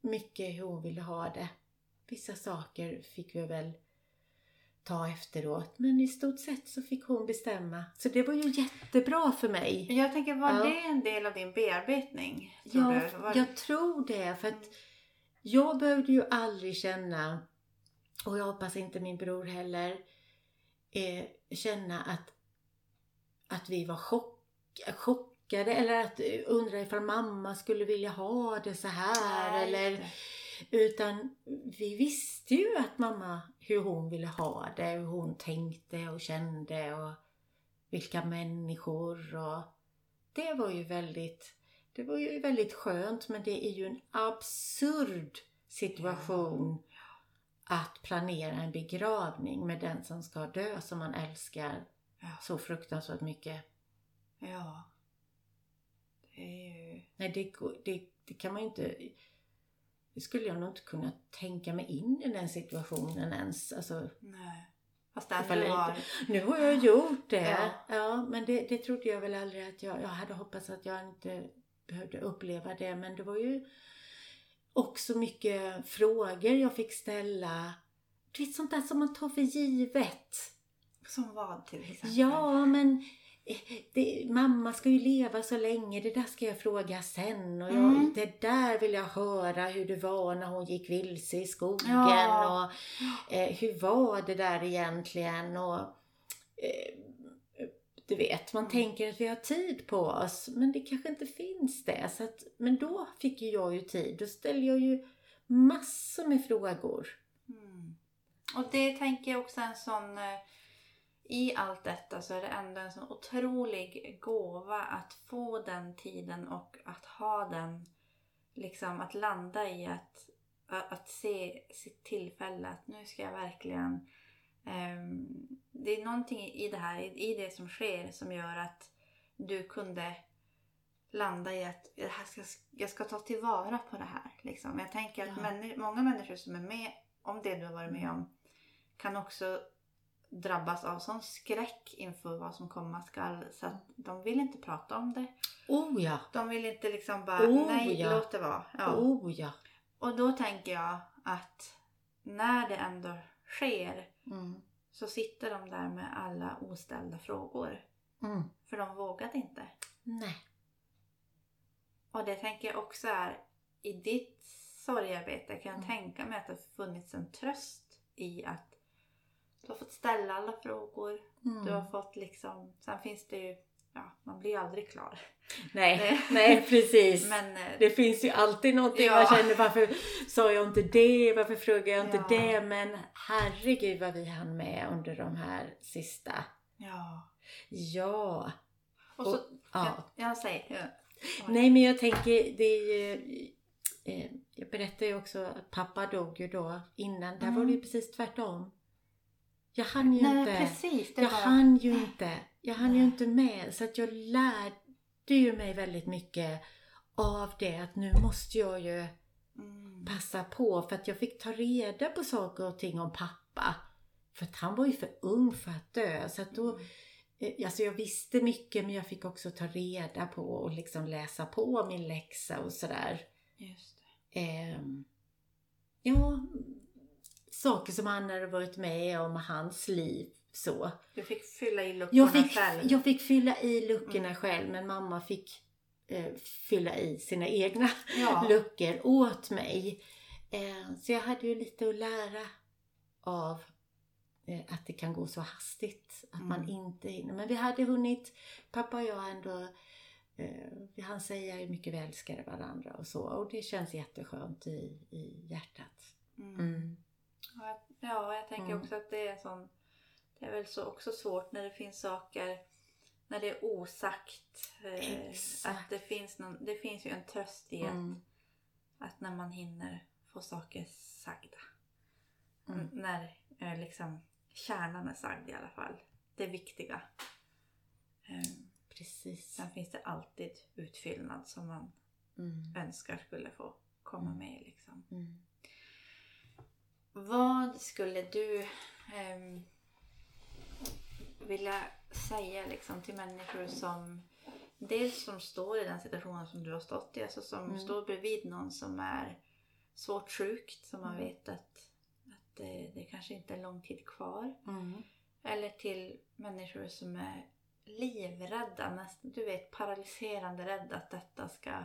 mycket hur hon ville ha det. Vissa saker fick vi väl ta efteråt, men i stort sett så fick hon bestämma. Så det var ju jättebra för mig. Jag tänker, var Ja. det en del av din bearbetning? Ja? Var... jag tror det. För att jag behövde ju aldrig känna, och jag hoppas inte min bror heller, eh, känna att, att vi var chock, chockade eller att eh, undra ifall mamma skulle vilja ha det så här. Nej, eller. Utan vi visste ju att mamma, hur hon ville ha det, hur hon tänkte och kände och vilka människor och det var ju väldigt, det var ju väldigt skönt men det är ju en absurd situation att planera en begravning med den som ska dö som man älskar Ja. så fruktansvärt mycket. ja. Det är ju... Nej, det, det, det kan man ju inte... Det skulle jag nog inte kunna tänka mig in i den situationen ens. Alltså, Nej. Fast jag har... Nu har jag gjort det. Ja. Ja, men det, det trodde jag väl aldrig att jag... Jag hade hoppats att jag inte behövde uppleva det. Men det var ju också mycket frågor jag fick ställa. Du vet sånt där som man tar för givet. Som vad till exempel? Ja, men det, mamma ska ju leva så länge. Det där ska jag fråga sen. Och jag, Mm. Det där vill jag höra hur det var när hon gick vilse i skogen. Ja. Och eh, hur var det där egentligen? Och eh, du vet, man Mm. tänker att vi har tid på oss. Men det kanske inte finns det. Så att, men då fick ju jag ju tid. Då ställde jag ju massor med frågor. Mm. Och det tänker jag också en sån... I allt detta så är det ändå en sån otrolig gåva att få den tiden och att ha den... Liksom att landa i att, att se sitt tillfälle. Att nu ska jag verkligen... ehm, det är någonting i det här, i, det som sker som gör att du kunde landa i att jag ska, jag ska ta tillvara på det här. Liksom. Jag tänker att Ja. männi- många människor som är med om det du har varit med om kan också drabbas av sån skräck inför vad som komma skall så att de vill inte prata om det. Oh ja! De vill inte liksom bara, Oh, nej ja. låt det vara. Ja. Oh ja! Och då tänker jag att när det ändå sker Mm. så sitter de där med alla oställda frågor. Mm. För de vågade inte. Nej. Och det tänker jag också är i ditt sorgarbete kan jag Mm. tänka mig att det funnits en tröst i att du har fått ställa alla frågor. Mm. Du har fått liksom, sen finns det ju, ja man blir ju aldrig klar. Nej, Det- [laughs] nej precis. Men eh, Det finns ju alltid någonting Ja. man känner, varför sa jag inte det? Varför frågade jag inte Ja. det? Men herregud vad vi hann med under de här sista. ja. Ja. Och så, Och- ja. jag, jag säger, ja. Nej men jag tänker, det är ju... Eh, jag berättade ju också att pappa dog ju då innan. Där Mm. var det ju precis tvärtom. Jag hann ju Nej inte. precis, Jag var, hann ju inte. Jag hann ju inte med. Så att jag lärde ju mig väldigt mycket av det. Att nu måste jag ju mm, passa på. För att jag fick ta reda på saker och ting om pappa. För att han var ju för ung för att dö. Så att då, eh, alltså jag visste mycket men jag fick också ta reda på och liksom läsa på min läxa och sådär. just det. Ehm, ja, saker som han hade varit med om, hans liv. Så. Du fick fylla i luckorna Jag fick, själv. jag fick fylla i luckorna själv men mamma fick eh, fylla i sina egna Ja. [laughs] luckor åt mig. Eh, så jag hade ju lite att lära av eh, att det kan gå så hastigt. Att man Mm. inte hinner. Men vi hade hunnit, pappa och jag ändå, eh, vi hann säga hur mycket vi älskade varandra och så. Och det känns jätteskönt i, i hjärtat. Mm. Mm. Ja, jag- Ja, jag tänker Mm. också att det är sån... Det är väl så också svårt när det finns saker, när det är osagt. Eh, att det finns, någon, det finns ju en tröst i att, Mm. att när man hinner få saker sagda. Mm. När eh, liksom kärnan är sagd i alla fall. Det viktiga. Eh, Precis. sen finns det alltid utfyllnad som man Mm. önskar skulle få komma med. Liksom. Mm. Vad skulle du ehm, vilja säga liksom, till människor som dels som står i den situationen som du har stått i, alltså som Mm. står bredvid någon som är svårt sjukt, som man Mm. vet att, att det, det kanske inte är lång tid kvar. Mm. Eller till människor som är livrädda, nästan, du vet paralyserande rädda att detta ska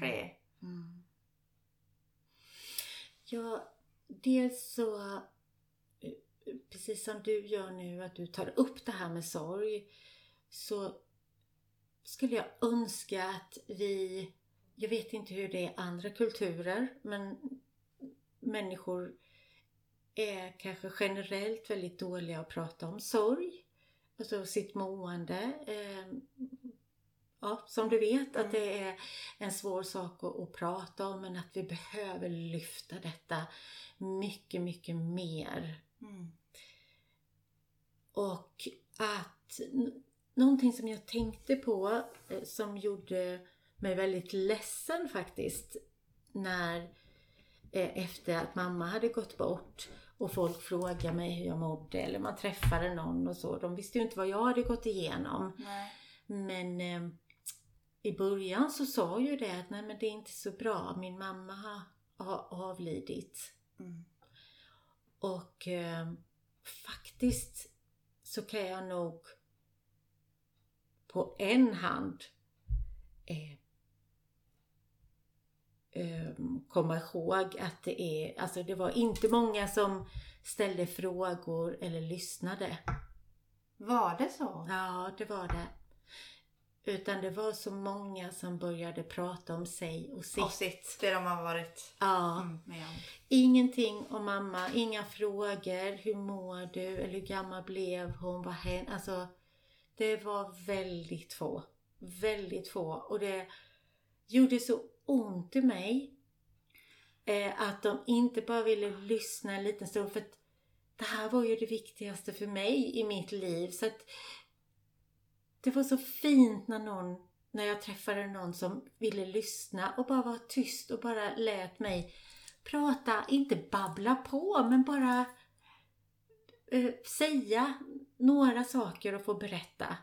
ske. Mm. Ja, dels så, eh, precis som du gör nu, att du tar upp det här med sorg, så skulle jag önska att vi, jag vet inte hur det är i andra kulturer, men människor är kanske generellt väldigt dåliga att prata om sorg, alltså sitt mående. Eh, Ja, som du vet, att det är en svår sak att, att prata om, men att vi behöver lyfta detta mycket, mycket mer. Mm. Och att någonting som jag tänkte på eh, som gjorde mig väldigt ledsen faktiskt när eh, efter att mamma hade gått bort och folk frågade mig hur jag mådde eller man träffade någon och så. De visste ju inte vad jag hade gått igenom. Nej. Men eh, i början så sa ju det att nej men det är inte så bra. Min mamma har, har avlidit. Mm. Och eh, faktiskt så kan jag nog på en hand eh, eh, komma ihåg att det är, alltså det var inte många som ställde frågor eller lyssnade. Var det så? Ja, det var det. Utan det var så många som började prata om sig och sitt. Och sitt, det de har varit Ja. mm, med om. Ingenting om mamma, inga frågor. Hur mår du? Eller hur gammal blev hon? Vad hände? Alltså, det var väldigt få. Väldigt få. Och det gjorde så ont i mig eh, att de inte bara ville lyssna en liten stund. För att det här var ju det viktigaste för mig i mitt liv. Så att det var så fint när någon, när jag träffade någon som ville lyssna och bara var tyst och bara lät mig prata, inte babbla på, men bara eh, säga några saker och få berätta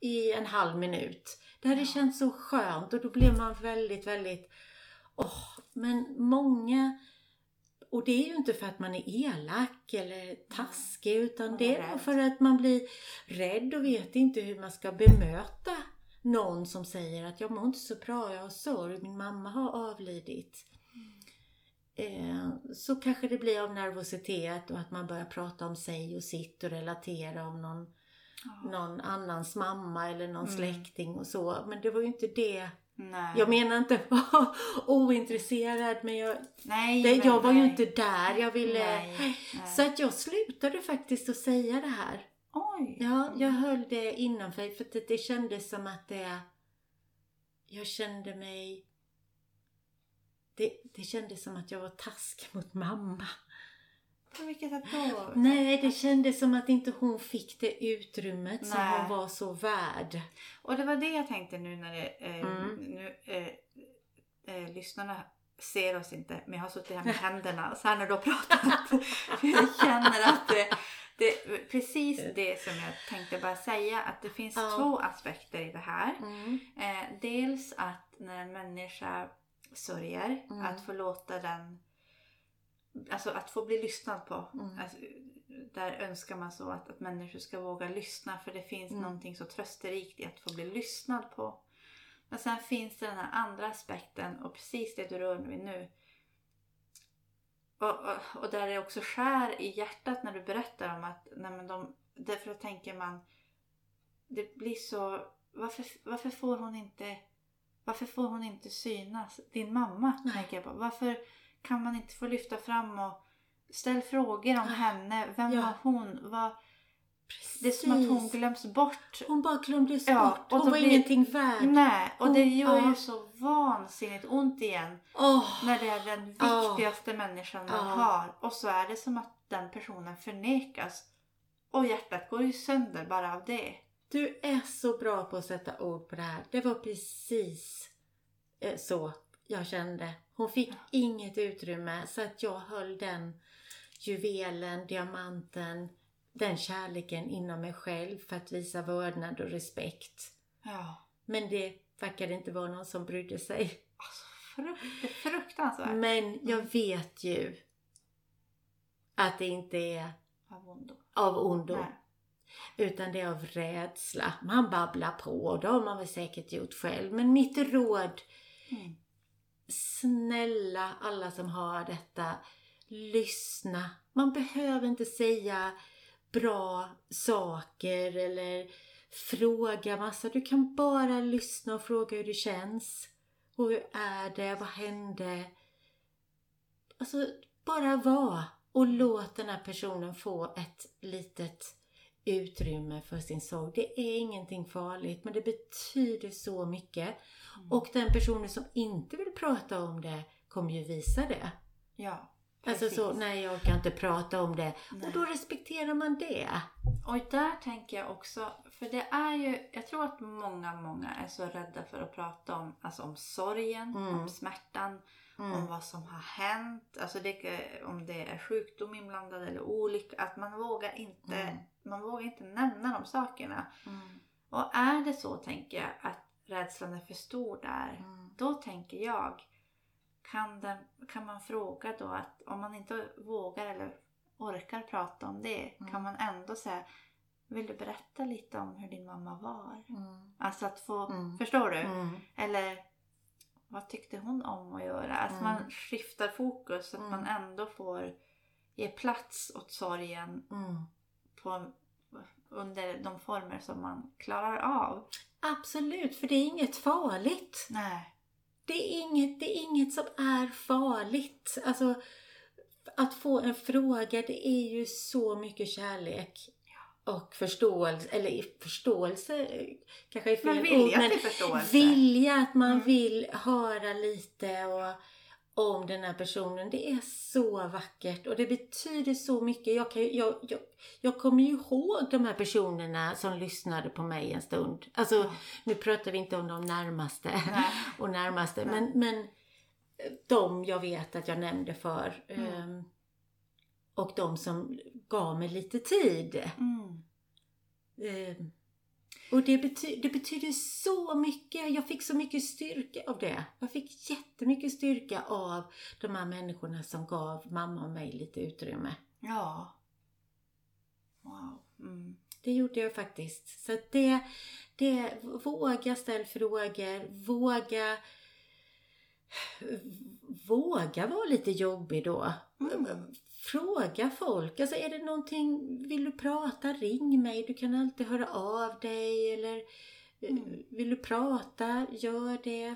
i en halv minut. Det hade Ja. känts så skönt och då blev man väldigt, väldigt åh, men många och det är ju inte för att man är elak eller taskig utan det är för att man blir rädd och vet inte hur man ska bemöta någon som säger att jag mår inte så bra, jag har sorg, min mamma har avlidit. Eh, så kanske det blir av nervositet och att man börjar prata om sig och sitt och relatera om någon, Ja. någon annans mamma eller någon Mm. släkting och så. Men det var ju inte det. Nej. Jag menar inte [laughs] ointresserad men jag, nej, det, men jag var ju nej. inte där. Jag ville... [gasps] Så att jag slutade faktiskt att säga det här. Oj! Ja, jag höll det innanför för att det, det kändes som att det... Jag kände mig... Det, det kändes som att jag var taskig mot mamma. På vilket sätt då? Nej, det kändes som att inte hon fick det utrymmet som Nej. hon var så värd. Och det var det jag tänkte nu när det, eh, Mm. nu, eh, eh, lyssnarna ser oss inte, men jag har suttit här med händerna så här när du har pratat. [laughs] Jag känner att det, det precis det som jag tänkte bara säga, att det finns Ja. två aspekter i det här. Mm. Eh, dels att när en människa sörjer, Mm. att få låta den alltså att få bli lyssnad på. Mm. Alltså, där önskar man så att, att människor ska våga lyssna för det finns Mm. någonting så trösterikt i att få bli lyssnad på. Men sen finns det den här andra aspekten och precis det du rör vid nu. Och, och, och där det också skär i hjärtat när du berättar om att nej men de, därför då tänker man det blir så varför, varför får hon inte varför får hon inte synas? Din mamma Nej. tänker jag på. Varför kan man inte få lyfta fram och ställa frågor om henne? Vem Ja. var hon? Vad, det är som att hon Precis. glöms bort. Hon bara glömdes Ja, bort. Hon var blir- ingenting värd. Nej, och det Hon- gör ja. ju så vansinnigt ont igen. Åh, När det är den viktigaste människan man Ja. har. Och så är det som att den personen förnekas. Och hjärtat går ju sönder bara av det. du är så bra på att sätta ord på det här. Det var precis eh, så jag kände. Hon fick inget utrymme så att jag höll den juvelen, diamanten, den kärleken inom mig själv för att visa vördnad och respekt. Ja. Men det verkade inte vara någon som brydde sig. Alltså, frukt, fruktansvärt. Men jag vet ju att det inte är Av ondo. av ondo. Nej. Utan det är av rädsla. Man babblar på och det har man väl säkert gjort själv. Men mitt råd, Mm snälla alla som har detta, lyssna. Man behöver inte säga bra saker eller fråga massa. Du kan bara lyssna och fråga hur det känns. Och hur är det? Vad hände? Alltså, bara vara och låt den här personen få ett litet utrymme för sin sorg. Det är ingenting farligt men det betyder så mycket. Och den personen som inte vill prata om det kommer ju visa det. Ja. Alltså precis. så, nej jag kan inte prata om det. Nej. Och då respekterar man det. Och där tänker jag också, för det är ju, jag tror att många, många är så rädda för att prata om, alltså om sorgen, Mm. om smärtan, Mm. om vad som har hänt, alltså det, om det är sjukdom inblandad eller olycka, att man vågar inte, Mm. man vågar inte nämna de sakerna. Mm. Och är det så tänker jag att rädslan är för stor där, Mm. då tänker jag, kan, den, kan man fråga då att om man inte vågar eller orkar prata om det, Mm. kan man ändå säga vill du berätta lite om hur din mamma var? Mm. Alltså att få, Mm. förstår du? Mm. Eller vad tyckte hon om att göra? Att Mm. man skiftar fokus så att Mm. man ändå får ge plats åt sorgen Mm. på, under de former som man klarar av. Absolut, för det är inget farligt. Nej. Det är inget, det är inget som är farligt. Alltså, att få en fråga, det är ju så mycket kärlek. Och förståelse, eller förståelse kanske är fel Men vilja ord, men till förståelse. vilja att man Mm. vill höra lite och om den här personen. Det är så vackert och det betyder så mycket. Jag, kan, jag, jag, jag kommer ju ihåg de här personerna som lyssnade på mig en stund. Alltså, nu pratar vi inte om de närmaste Nej. [laughs] och närmaste, Nej. men, men de jag vet att jag nämnde för. Mm. ehm, och de som gav mig lite tid. Mm. Och det, bety- det betyder så mycket. Jag fick så mycket styrka av det. Jag fick jättemycket styrka av de här människorna som gav mamma och mig lite utrymme. Ja. Wow. Mm. Det gjorde jag faktiskt. Så det, det, våga ställa frågor, våga Våga vara lite jobbig då. Mm. Fråga folk. Alltså är det någonting, vill du prata, ring mig. Du kan alltid höra av dig. Eller eh, Mm. vill du prata, gör det.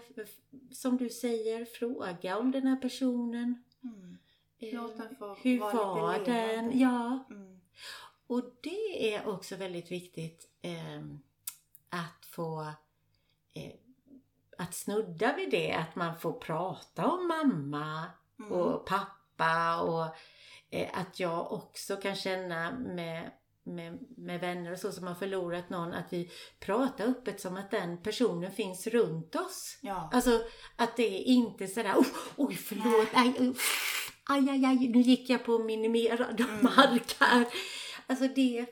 Som du säger, fråga om den här personen. Mm. Eh, Låt den få Hur vara var den? Ja. Mm. Och det är också väldigt viktigt eh, att få eh, att snudda vid det, att man får prata om mamma Mm. och pappa och att jag också kan känna med, med, med vänner och så som har förlorat någon att vi pratar öppet som att den personen finns runt oss. Ja. Alltså att det är inte sådär oh, oj förlåt, aj, aj, aj, aj, aj, nu gick jag på minimerad Mm. mark här. Alltså det,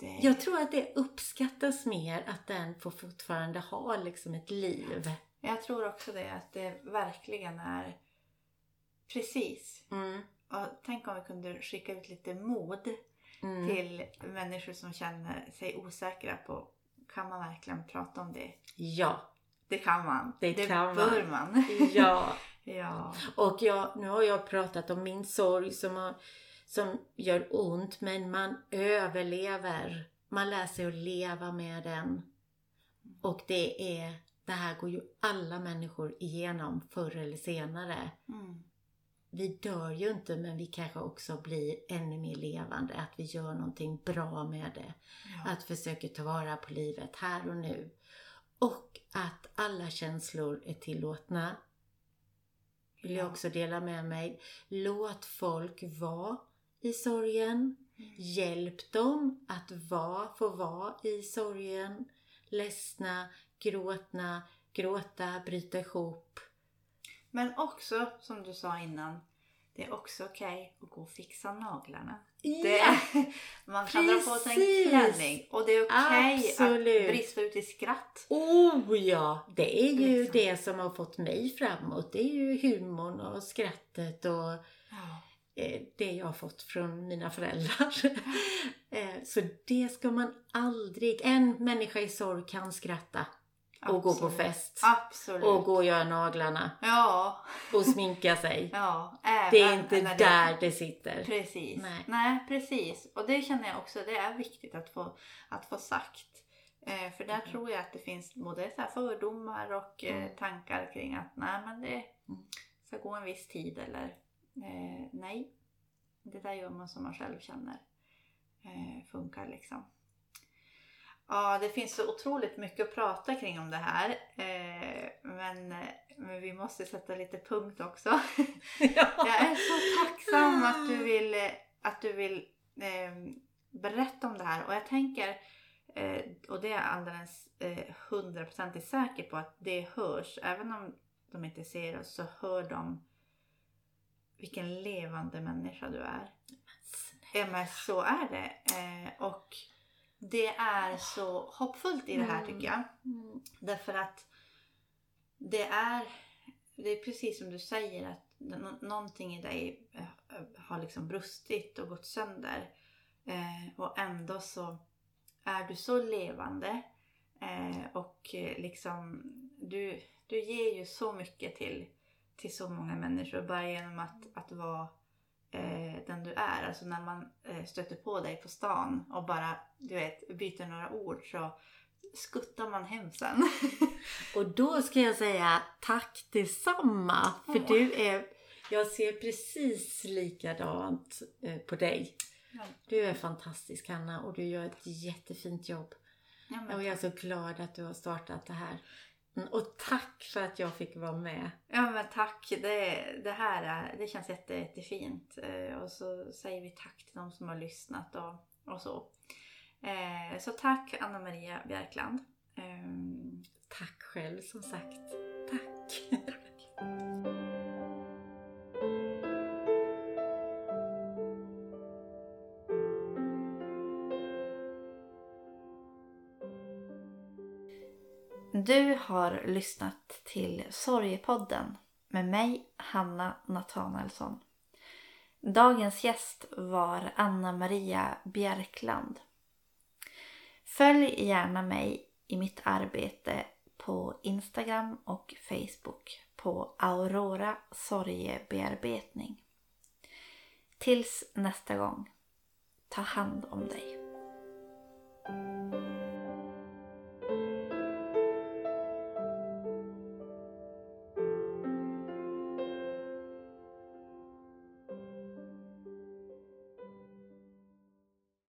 Det, jag tror att det uppskattas mer att den får fortfarande ha liksom ett liv. Jag tror också det, att det verkligen är Precis. Mm. Och tänk om vi kunde skicka ut lite mod Mm. till människor som känner sig osäkra på kan man verkligen prata om det? Ja, Det kan man. Det kan man. bör man. ja. [laughs] ja. Och jag, nu har jag pratat om min sorg som, har, som gör ont, men man överlever. Man lär sig att leva med den. Och det är, det här går ju alla människor igenom förr eller senare. Mm. Vi dör ju inte, men vi kanske också blir ännu mer levande. Att vi gör någonting bra med det. Ja. Att försöka ta vara på livet här och nu. Och att alla känslor är tillåtna. Vill jag Ja. också dela med mig. Låt folk vara i sorgen. Mm. Hjälp dem att vara, få vara i sorgen. Ledsna, gråtna, gråta, bryta ihop. Men också, som du sa innan, det är också okej att gå och fixa naglarna. Det Ja, är, [laughs] man kan dra på sig Precis. en klänning och det är okej Absolut. att brista ut i skratt. Oh ja! Det är ju Liksom. det som har fått mig framåt. Det är ju humorn och skrattet och Ja. eh, det jag har fått från mina föräldrar. [laughs] Eh, Så det ska man aldrig... En människa i sorg kan skratta och gå på Absolut. fest. Absolut. Och gå och göra naglarna Ja, och sminka sig. [laughs] ja. Även Det är inte där det sitter. Precis. Nej. Nej. precis. Och det känner jag också, det är viktigt att få, att få sagt. Eh, för där Mm. tror jag att det finns både så fördomar och eh, Mm. tankar kring att nej men det Mm. ska gå en viss tid eller eh, nej. Det där gör man som man själv känner eh, funkar liksom. Ja, det finns så otroligt mycket att prata kring om det här. Eh, men, men vi måste sätta lite punkt också. [laughs] [laughs] Jag är så tacksam att du vill, eh, att du vill eh, berätta om det här. Och jag tänker, eh, och det är jag alldeles eh, hundraprocentigt säker på att det hörs. Även om de inte ser oss så hör de vilken levande människa du är. Ja men så är det. Och det är så hoppfullt i det här tycker jag. Mm. Därför att det är, det är precis som du säger att nå- någonting i dig eh, har liksom brustit och gått sönder. Eh, och ändå så är du så levande eh, och eh, liksom du, du ger ju så mycket till, till så många människor bara genom att, att vara eh, den du är. Alltså när man eh, stöter på dig på stan och bara du vet, byter några ord så skuttar man hem sen. [laughs] Och då ska jag säga tack detsamma. För Åh. du är, jag ser precis likadant eh, på dig. Ja. Du är fantastisk Hanna och du gör ett jättefint jobb. Ja, Och jag är så glad att du har startat det här. Mm, Och tack för att jag fick vara med. ja men tack, det, det här är, det känns jätte, jättefint. Eh, och så säger vi tack till de som har lyssnat och, och så. Eh, så tack Anna Maria Bjärkland. Ehm, Tack själv som sagt. Tack. [laughs] Du har lyssnat till Sorgepodden med mig, Hanna Nathanaelsson. Dagens gäst var Anna Maria Bjärkland. Följ gärna mig i mitt arbete på Instagram och Facebook på Aurora Sorgebearbetning. Tills nästa gång, ta hand om dig.